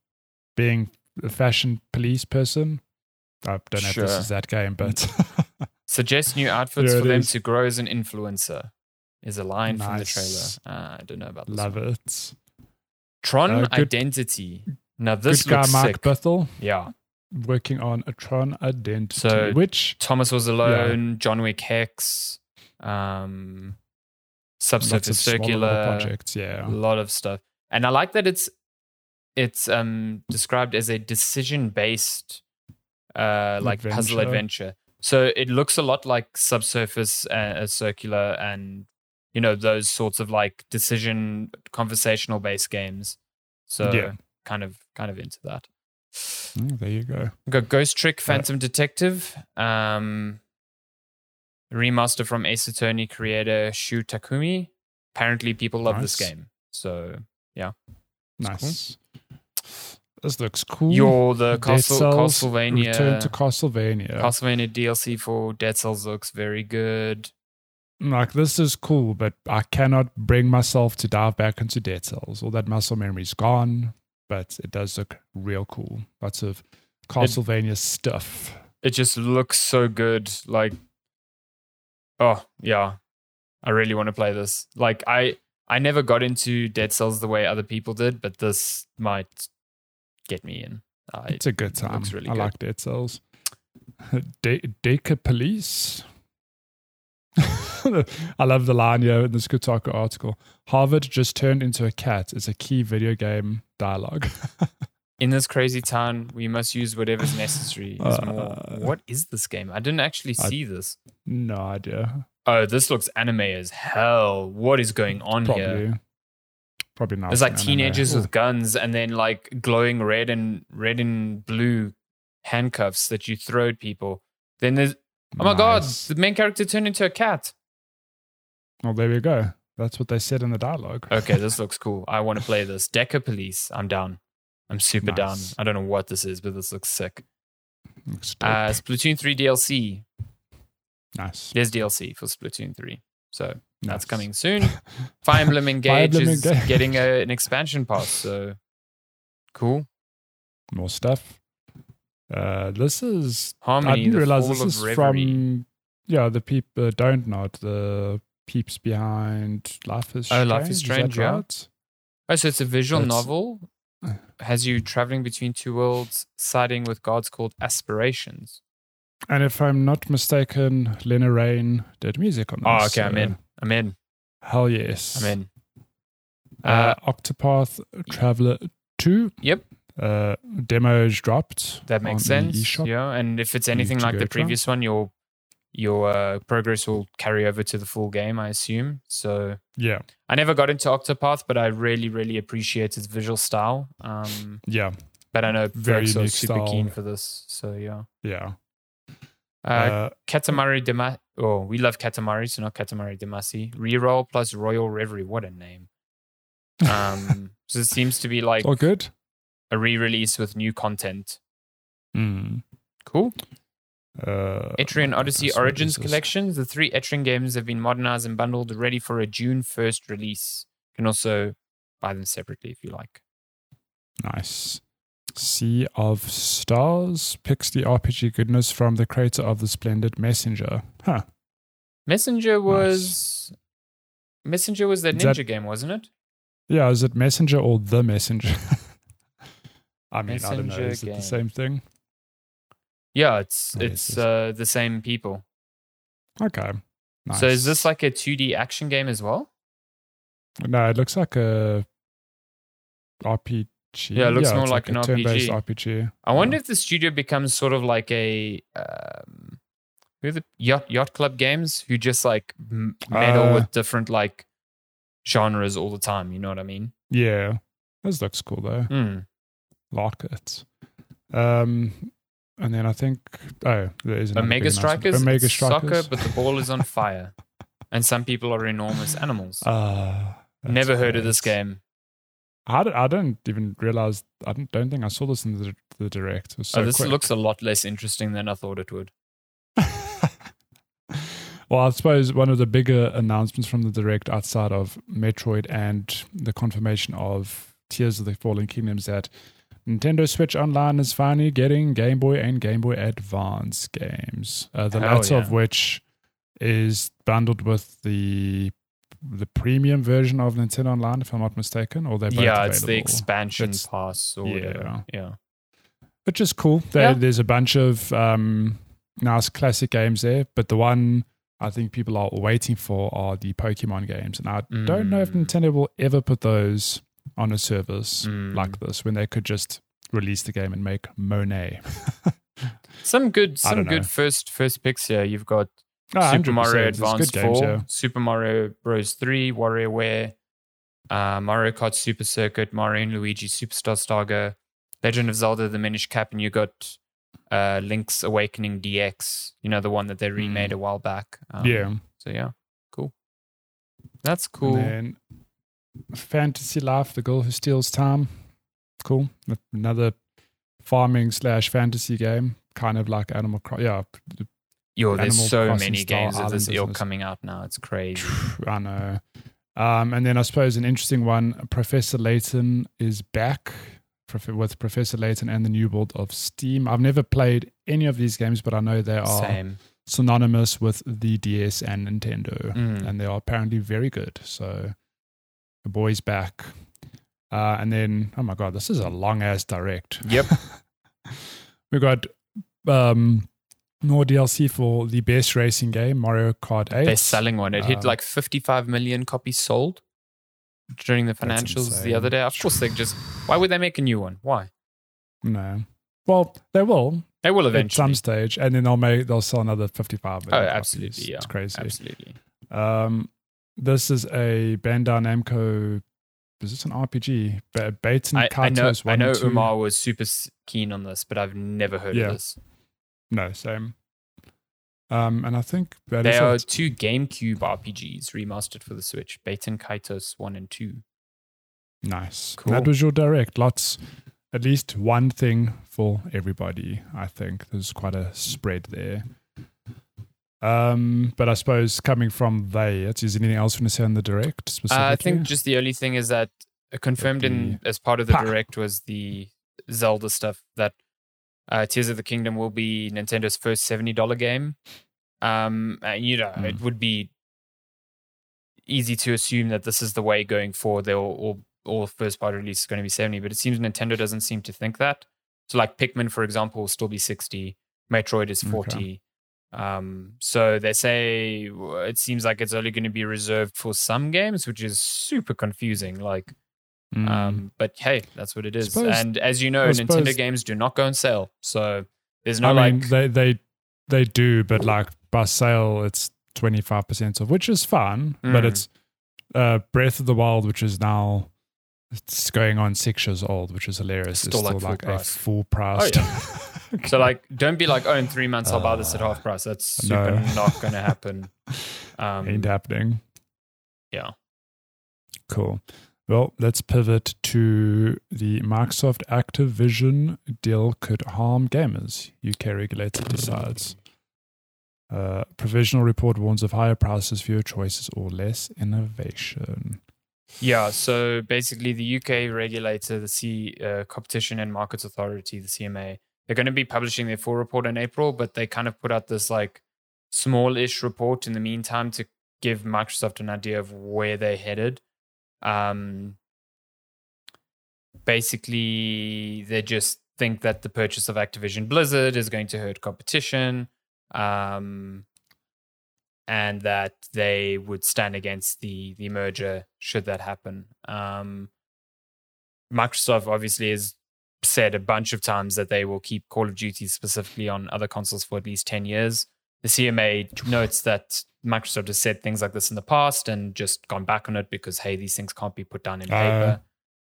being a fashion police person? I don't know if this is that game, but [LAUGHS] Suggest new outfits for them is. to grow as an influencer. Is a line from the trailer. Uh, I don't know about this. Love one. it. Tron Uh, good- Identity. Now this Good guy looks Mark sick. Bithell yeah. working on a Tron Identity, So- which Thomas was alone. John Wick Hex. Um, Subsurface Circular. projects. Yeah, a lot of stuff and i like that it's it's um described as a decision based uh like puzzle Adventure. adventure. So it looks a lot like subsurface uh, uh, circular and you know those sorts of like decision conversational based games. So Yeah. kind of kind of into that. Mm, there you go. We've got ghost trick phantom detective um remaster from ace attorney creator shu takumi. Apparently people love this game. So yeah, Nice. This looks cool. You're the Castle, Castlevania. Return to Castlevania. Castlevania DLC for Dead Cells looks very good. like this is cool, but I cannot bring myself to dive back into Dead Cells. All that muscle memory's gone, but it does look real cool. Lots of Castlevania stuff. It just looks so good. Like, oh yeah, I really want to play this. Like, I I never got into Dead Cells the way other people did, but this might get me in. I, It's a good time. looks really I good. like Dead Cells. [LAUGHS] De- Decapolice. [LAUGHS] I love the line here in this Kotaku article. Harvard just turned into a cat is a key video game dialogue. [LAUGHS] in this crazy town, we must use whatever's necessary. Uh, What is this game? I didn't actually I- see this. no idea. Oh, this looks anime as hell. What is going on here? Probably. Not. There's like teenagers with guns and then like glowing red and red and blue handcuffs that you throw at people. Then there's oh my god, the main character turned into a cat. Well, there we go. That's what they said in the dialogue. Okay, this [LAUGHS] looks cool. I want to play this. Decapolice. I'm down. I'm super down. I don't know what this is, but this looks sick. Looks. Uh, Splatoon 3 DLC. nice. There's DLC for Splatoon 3. So that's Nice. coming soon. [LAUGHS] Fire Emblem Engage Emblem is Engage. getting a, an expansion pass. So cool. More stuff. Uh, this is. Harmony. I didn't realize this is Reverie. from. Yeah, the people uh, don't not the peeps behind Life is Strange. Oh, Life is Strange, that yeah. right? Oh, so it's a visual That's- novel. [SIGHS] Has you traveling between two worlds, siding with gods called aspirations. And if I'm not mistaken, Lena Raine did music on this. Oh, okay, I'm in. I'm in. Hell yes. I'm in. Uh, Octopath Traveler 2. Yep. Uh, demos dropped. That makes sense. Yeah, and if it's anything like the try. previous one, your your uh, progress will carry over to the full game, I assume. So Yeah. I never got into Octopath, but I really, really appreciate its visual style. Um, Yeah. but I know Very super style. keen for this. So yeah. Yeah. Uh, Uh, Katamari Damacy. Oh, we love Katamari, so not Katamari Damacy. Reroll plus Royal Reverie. What a name. [LAUGHS] Um, so it seems to be like all good. a re-release with new content. Mm. Cool. Uh, Etrian Odyssey Origins? Collection. The three Etrian games have been modernized and bundled, ready for a June 1st release. You can also buy them separately if you like. Nice. Sea of Stars picks the RPG goodness from the creator of the Splendid Messenger. Huh. Messenger was Messenger was that- ninja game, wasn't it? Yeah, is it Messenger or The Messenger? [LAUGHS] I mean, I don't know. Messenger Is it the same thing? Yeah, it's it's uh, the same people. Okay. Nice. So is this like a 2D action game as well? No, it looks like a RPG. Yeah, it looks more it's like an RPG. RPG. I wonder Yeah. if the studio becomes sort of like a um, who are the yacht yacht club games who just like meddle Uh. with different like genres all the time. You know what I mean? Yeah, this looks cool though. Hmm. Like it. Um, and then I think oh, there is Omega. Strikers. Omega Strikers. Soccer, but the ball is on [LAUGHS] fire, and some people are enormous animals. Ah, that's Never heard of this game. I don't, I don't even realize. I don't, don't think I saw this in the, the direct. Was so oh, this quick. looks a lot less interesting than I thought it would. [LAUGHS] well, I suppose one of the bigger announcements from the direct outside of Metroid and the confirmation of Tears of the Fallen Kingdom is that Nintendo Switch Online is finally getting Game Boy and Game Boy Advance games. Uh, the latter of which is bundled with the the premium version of Nintendo Online, if I'm not mistaken, or they're both yeah, it's the available. expansion It's- pass or yeah. whatever. Yeah. which is cool. There, Yeah. There's a bunch of um, nice classic games there, but the one I think people are waiting for are the Pokemon games, and I don't know if Mm. Nintendo will ever put those on a service Mm. like this when they could just release the game and make Monet. [LAUGHS] Some good some good first first picks here. You've got Ah, Super Mario Advance games, 4, yeah. Super Mario Bros. 3, WarioWare, uh, Mario Kart Super Circuit, Mario and Luigi Superstar Saga, Legend of Zelda The Minish Cap, and you got uh, Link's Awakening DX, you know, the one that they remade a while back. Um, Mm. yeah. So, yeah, cool. That's cool. And then Fantasy Life, the girl who steals time. Cool. Another farming slash fantasy game, kind of like Animal Crossing. Yeah, Yo, there's Animal so Crossing many games of this ilk business. coming out now. It's crazy. I know. Um, and then I suppose an interesting one Professor Layton is back with Professor Layton and the New World of Steam. I've never played any of these games, but I know they are Same. synonymous with the DS and Nintendo, Mm. and they are apparently very good. So the boy's back. Uh, and then, oh my God, this is a long ass direct. Yep. [LAUGHS] we got um, more DLC for the best racing game, Mario Kart 8. They're selling one. It hit Um, like 55 million copies sold during the financials the other day. Of course, they just. Why would they make a new one? Why? No. Well, they will They will eventually. at some stage, and then they'll make they'll sell another fifty-five. oh, million copies. absolutely. Yeah. it's crazy. Absolutely. Um, this is a Bandai Namco. Is this an RPG? Ba- Baton I, I know. I know 1 and 2. Umar was super keen on this, but I've never heard Yeah. of this. No, same. Um, and I think that They are it. two GameCube RPGs remastered for the Switch: Baten Kaitos one and two. nice. Cool. That was your direct. Lots, at least one thing for everybody. I think there's quite a spread there. Um, but I suppose coming from they, is there anything else you want to say on the direct specifically? Uh, I think just the only thing is that uh, confirmed in as part of the Pa. direct was the Zelda stuff that uh, Tears of the Kingdom will be Nintendo's first seventy dollar game. Um, and, you know, Mm. it would be easy to assume that this is the way going forward. They'll all all first party release is going to be seventy, but it seems Nintendo doesn't seem to think that. So, like Pikmin, for example, will still be sixty. Metroid is Okay. forty. Um, so they say it seems like it's only going to be reserved for some games, which is super confusing. Like, Mm. um, but hey, that's what it is. Suppose- and as you know, I Nintendo suppose- games do not go on sale, so there's no I mean, like. they they they do, but like by sale, it's twenty five percent off, which is fun. But Mm. it's uh, Breath of the Wild, which is now it's going on six years old, which is hilarious. Still it's like still full like price. a full price. Oh, [LAUGHS] so like, don't be like, oh, in three months I'll buy this at half price. That's super Uh, no. not going to happen. [LAUGHS] Um, ain't happening. yeah. Cool. Well, let's pivot to the Microsoft Activision deal could harm gamers. UK regulator decides. Uh, provisional report warns of higher prices, fewer choices, or less innovation. Yeah, so basically, the UK regulator, the C uh, Competition and Markets Authority, the CMA, they're going to be publishing their full report in April, but they kind of put out this like small-ish report in the meantime to give Microsoft an idea of where they're headed. Um, basically, they just think that the purchase of Activision Blizzard is going to hurt competition. Um, and that they would stand against the the merger should that happen. Um, Microsoft obviously has said a bunch of times that they will keep Call of Duty specifically on other consoles for at least ten years. The CMA notes that Microsoft has said things like this in the past and just gone back on it because hey, these things can't be put down in paper.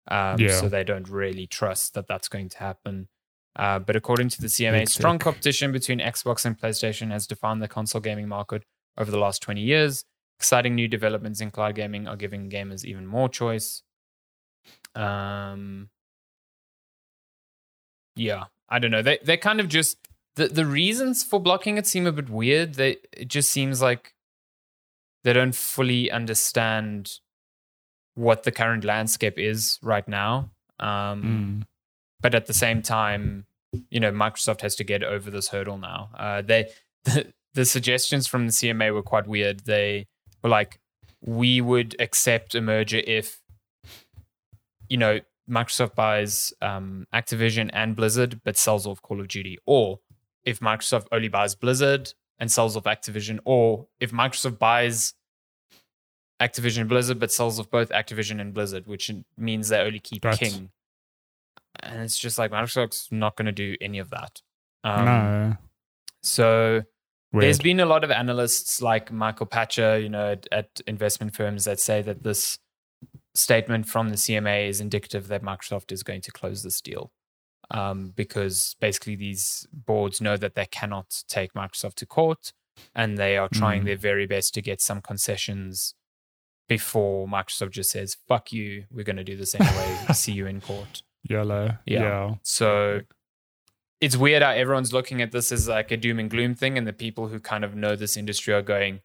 um, yeah. So they don't really trust that that's going to happen. Uh, but according to the CMA, strong competition between Xbox and PlayStation has defined the console gaming market over the last 20 years. Exciting new developments in cloud gaming are giving gamers even more choice. Um, yeah, I don't know. They they kind of just the the reasons for blocking it seem a bit weird. They it just seems like they don't fully understand what the current landscape is right now. Um, Mm. but at the same time, you know, Microsoft has to get over this hurdle now. Uh, they [LAUGHS] the, the suggestions from the CMA were quite weird. They were like, we would accept a merger if, you know, Microsoft buys um, Activision and Blizzard, but sells off Call of Duty, or if Microsoft only buys Blizzard and sells off Activision, or if Microsoft buys Activision Blizzard but sells off both Activision and Blizzard, which means they only keep Right. King. And it's just like Microsoft's not going to do any of that. Um, no. So Weird. there's been a lot of analysts like Michael Pachter, you know, at, at investment firms that say that this statement from the CMA is indicative that Microsoft is going to close this deal. Um, because basically these boards know that they cannot take Microsoft to court and they are trying Mm. their very best to get some concessions before Microsoft just says, fuck you, we're going to do this anyway, [LAUGHS] see you in court. Yellow. Yeah. Yeah. So it's weird how everyone's looking at this as like a doom and gloom thing, and the people who kind of know this industry are going,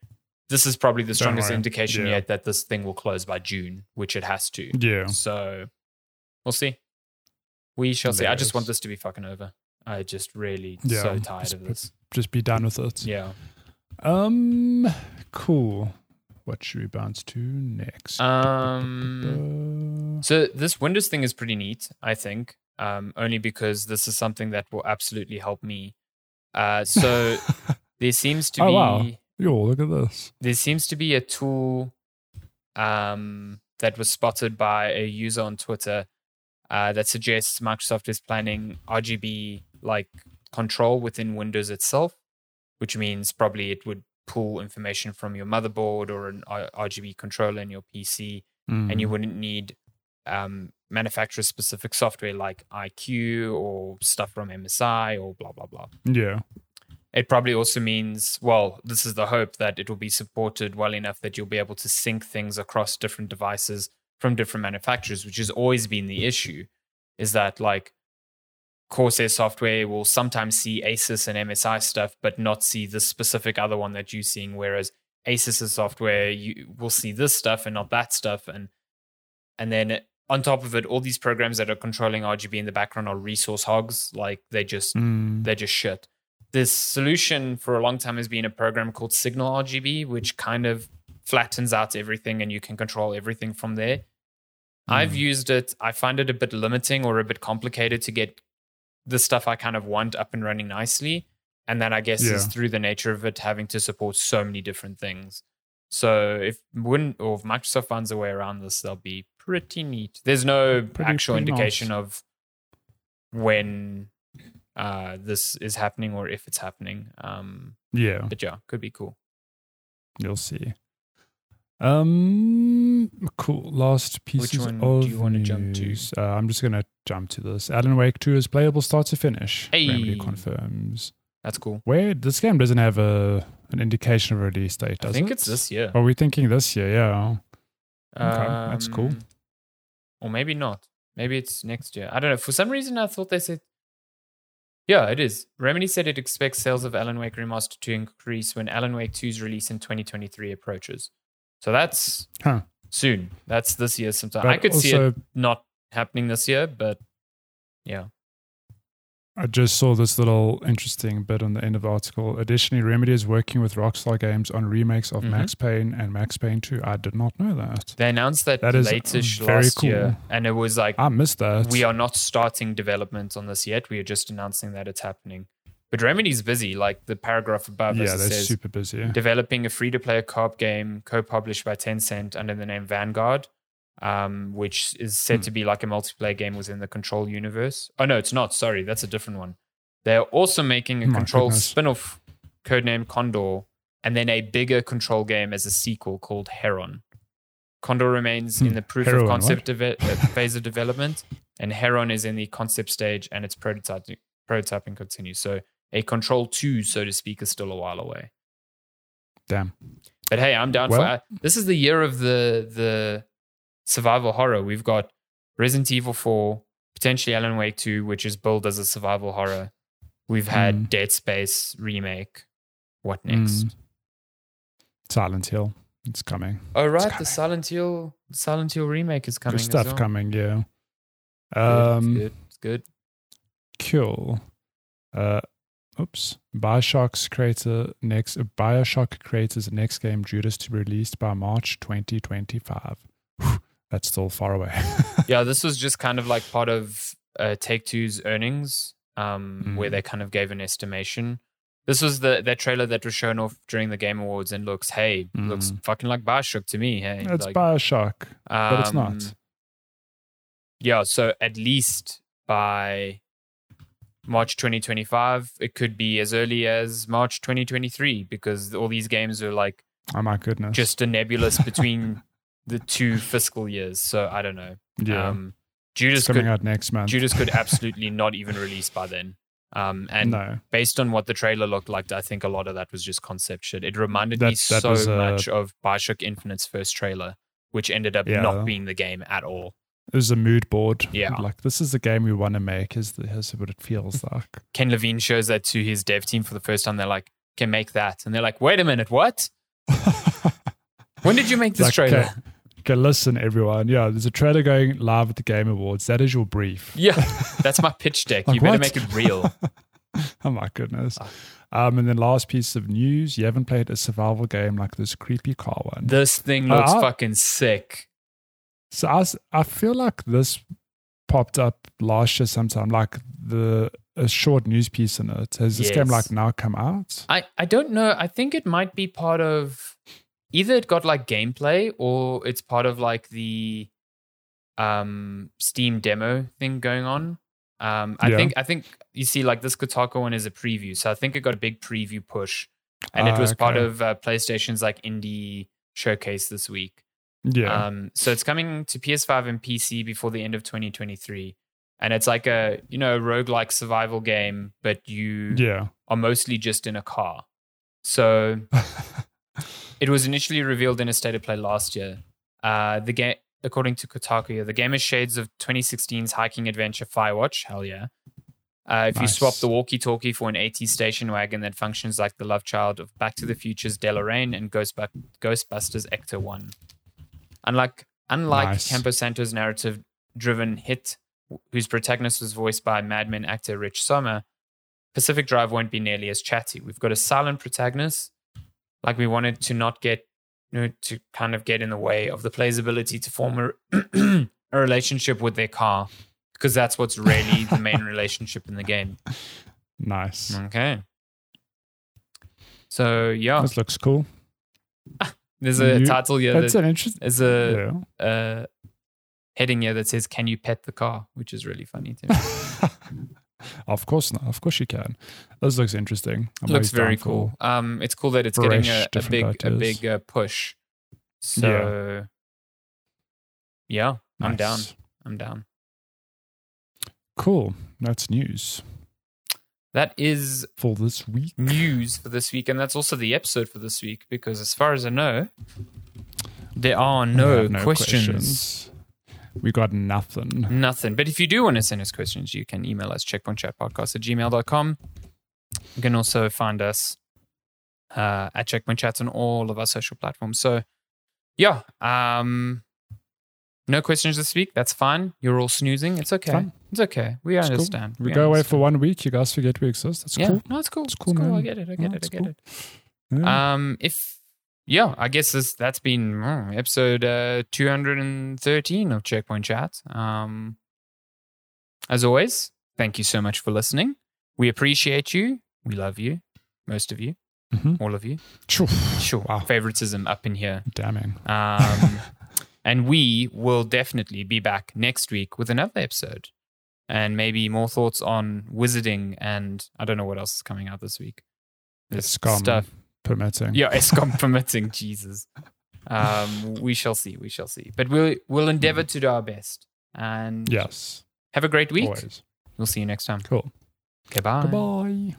"This is probably the strongest indication Yeah. yet that this thing will close by June, which it has to." Yeah. So we'll see. We shall see. I just want this to be fucking over. I just really Yeah, so tired just of this. Just be done with it. Yeah. Um. Cool. What should we bounce to next? Um. [LAUGHS] So this Windows thing is pretty neat, I think. Um, only because this is something that will absolutely help me. Uh, so [LAUGHS] there seems to Oh, be wow. Yo, look at this. there seems to be a tool um, that was spotted by a user on Twitter uh, that suggests Microsoft is planning RGB like control within Windows itself, which means probably it would pull information from your motherboard or an RGB controller in your PC, and Mm. you wouldn't need um, manufacturer specific software like iCUE or stuff from MSI or blah blah blah. Yeah. It probably also means, well, this is the hope that it will be supported well enough that you'll be able to sync things across different devices from different manufacturers, which has always been the issue. Is that like Corsair software will sometimes see Asus and MSI stuff, but not see the specific other one that you're seeing, whereas Asus's software you will see this stuff and not that stuff, and and then on top of it, all these programs that are controlling RGB in the background are resource hogs. Like they just Mm. they're just shit. This solution for a long time has been a program called Signal RGB, which kind of flattens out everything and you can control everything from there. I've Mm. used it. I find it a bit limiting or a bit complicated to get the stuff I kind of want up and running nicely. And then I guess is through the nature of it having to support so many different things. So if Win or if Microsoft finds a way around this, they'll be pretty neat. There's no Pretty- actual pretty indication nice. of when uh, this is happening or if it's happening. Um, Yeah. but yeah, could be cool. You'll see. Um, cool. Last pieces one do of you wanna jump to? Uh, I'm just gonna jump to this. Alan Wake 2 is playable start to finish. Remedy confirms. That's cool. Where this game doesn't have a an indication of release date, I think it? it's this year. Are we thinking this year? Yeah. Okay, that's cool. Um, Or maybe not. Maybe it's next year. I don't know. For some reason, I thought they said. Yeah, it is. Remedy said it expects sales of Alan Wake Remastered to increase when Alan Wake 2's release in 2023 approaches. So that's Huh. soon. That's this year sometime. But I could see it not happening this year, but yeah. I just saw this little interesting bit on the end of the article. Additionally, Remedy is working with Rockstar Games on remakes of Mhm. Max Payne and Max Payne 2. I did not know that. They announced that, That is very last cool. year, and it was like I missed that. we are not starting development on this yet. We are just announcing that it's happening. But Remedy's busy. Like the paragraph above yeah, they're says, super busy. developing a free-to-play co-op game co-published by Tencent under the name Vanguard, um, which is said Hmm. to be like a multiplayer game within the Control universe. Oh no, it's not. Sorry, that's a different one. They're also making a My Control goodness. spin-off codenamed Condor, and then a bigger Control game as a sequel called Heron. Condor remains in Hmm. the proof Heron, of concept deve- uh, phase of development, and Heron is in the concept stage, and its prototyping prototyping continues. So a Control Two, so to speak, is still a while away. Damn. But hey, I'm down Well- for. Uh, this is the year of the the survival horror. We've got Resident Evil 4, potentially Alan Wake 2, which is billed as a survival horror. We've had Mm. Dead Space remake. What next? Mm. Silent Hill. It's coming. Oh right, coming. the Silent Hill Silent Hill remake is coming. Good stuff well. coming, yeah. Good, it's Um, good. It's good. Cool. Uh, oops. Bioshock's creator next Bioshock creators the next game Judas to be released by March 2025. Whew, That's still far away. [LAUGHS] yeah, this was just kind of like part of uh, Take Two's earnings, um, where Mm. they kind of gave an estimation. This was the that trailer that was shown off during the Game Awards and looks, hey, looks Mm. fucking like Bioshock to me. Hey, it's like, Bioshock, but it's not. um, Yeah, so at least by March 2025, it could be as early as March 2023 because all these games are like Oh my goodness. just a nebulous [LAUGHS] between the two fiscal years. So I don't know. yeah. Um, it's Judas coming could out next month. Judas could [LAUGHS] absolutely not even release by then. Um, and no. based on what the trailer looked like, I think a lot of that was just concept shit. It reminded me That- that so was, uh, much of Bioshock Infinite's first trailer, which ended up Yeah. not being the game at all. It was a mood board. Yeah. Like this is the game we want to make. Is the, here's what it feels like. [LAUGHS] Ken Levine shows that to his dev team for the first time. They're like, "Can make that," and they're like, "Wait a minute, what? [LAUGHS] When did you make this Like, trailer?" Okay, okay, listen, everyone. Yeah, there's a trailer going live at the Game Awards. That is your brief. Yeah, [LAUGHS] that's my pitch deck. Like you better what? make it real. oh my goodness. Ah. Um, and then last piece of news: you haven't played a survival game like this creepy car one. This thing looks Uh, fucking sick. So I I feel like this popped up last year sometime, like the a short news piece in it. Has this game like now come out? I, I don't know. I think it might be part of either it got like gameplay or it's part of like the um Steam demo thing going on. Um I Yeah. think I think you see like this Kotaku one is a preview. So I think it got a big preview push. And it Ah, was part okay. of uh, PlayStation's like indie showcase this week. Yeah. Um, so it's coming to PS5 and PC before the end of 2023. And it's like a, you know, roguelike survival game, but you yeah. are mostly just in a car. So [LAUGHS] it was initially revealed in a state of play last year. Uh, the game, according to Kotaku, the game is shades of 2016's hiking adventure Firewatch. Hell yeah. Uh, if you swap the walkie-talkie for an AT station wagon that functions like the love child of Back to the Future's DeLorean and Ghostbu- Ghostbusters Ecto One. Unlike unlike Nice. Campo Santo's narrative-driven hit, whose protagonist was voiced by Mad Men actor Rich Sommer, Pacific Drive won't be nearly as chatty. We've got a silent protagonist, like we wanted to not get, you know, to kind of get in the way of the player's ability to form a, [CLEARS THROAT] a relationship with their car, because that's what's really the main [LAUGHS] relationship in the game. Nice. Okay. So yeah, This looks cool. [LAUGHS] there's a You- title here. That's That, an interesting. there's a Yeah. uh, heading here that says "Can you pet the car?" which is really funny to me. [LAUGHS] of course not. Of course you can. This looks interesting. I'm looks very cool. Um, it's cool that it's getting a, a big a big uh, push. So yeah, I'm down. I'm down. Cool. That's news That is for this week. news for this week, and that's also the episode for this week. Because as far as I know, there are We no, have questions. We got nothing. Nothing. But if you do want to send us questions, you can email us checkpointchatpodcast at gmail.com. You can also find us uh, at Checkpoint Chats on all of our social platforms. So, yeah, um, no questions this week. That's fine. You're all snoozing. It's okay. Fine. It's okay. We It's cool. understand. We, go away for one week. You guys forget we exist. That's Yeah, cool. no, it's cool. It's cool, cool. I get it. I No, get it. I get cool. it. Yeah. Um, if yeah, I guess this that's been mm, episode uh, 213 of Checkpoint Chat. Um, as always, thank you so much for listening. We appreciate you. We love you, most of you, Mhm. all of you. Phew. Sure, Wow. favoritism up in here. Damning. Um, [LAUGHS] and we will definitely be back next week with another episode, and maybe more thoughts on wizarding. And I don't know what else is coming out this week. There's Scum stuff. permitting. Yeah, Eskom [LAUGHS] permitting. Jesus. Um, we shall see. We shall see. But we'll we'll endeavor to do our best. And Yes. have a great week. Always. We'll see you next time. Cool. Okay, bye. Goodbye.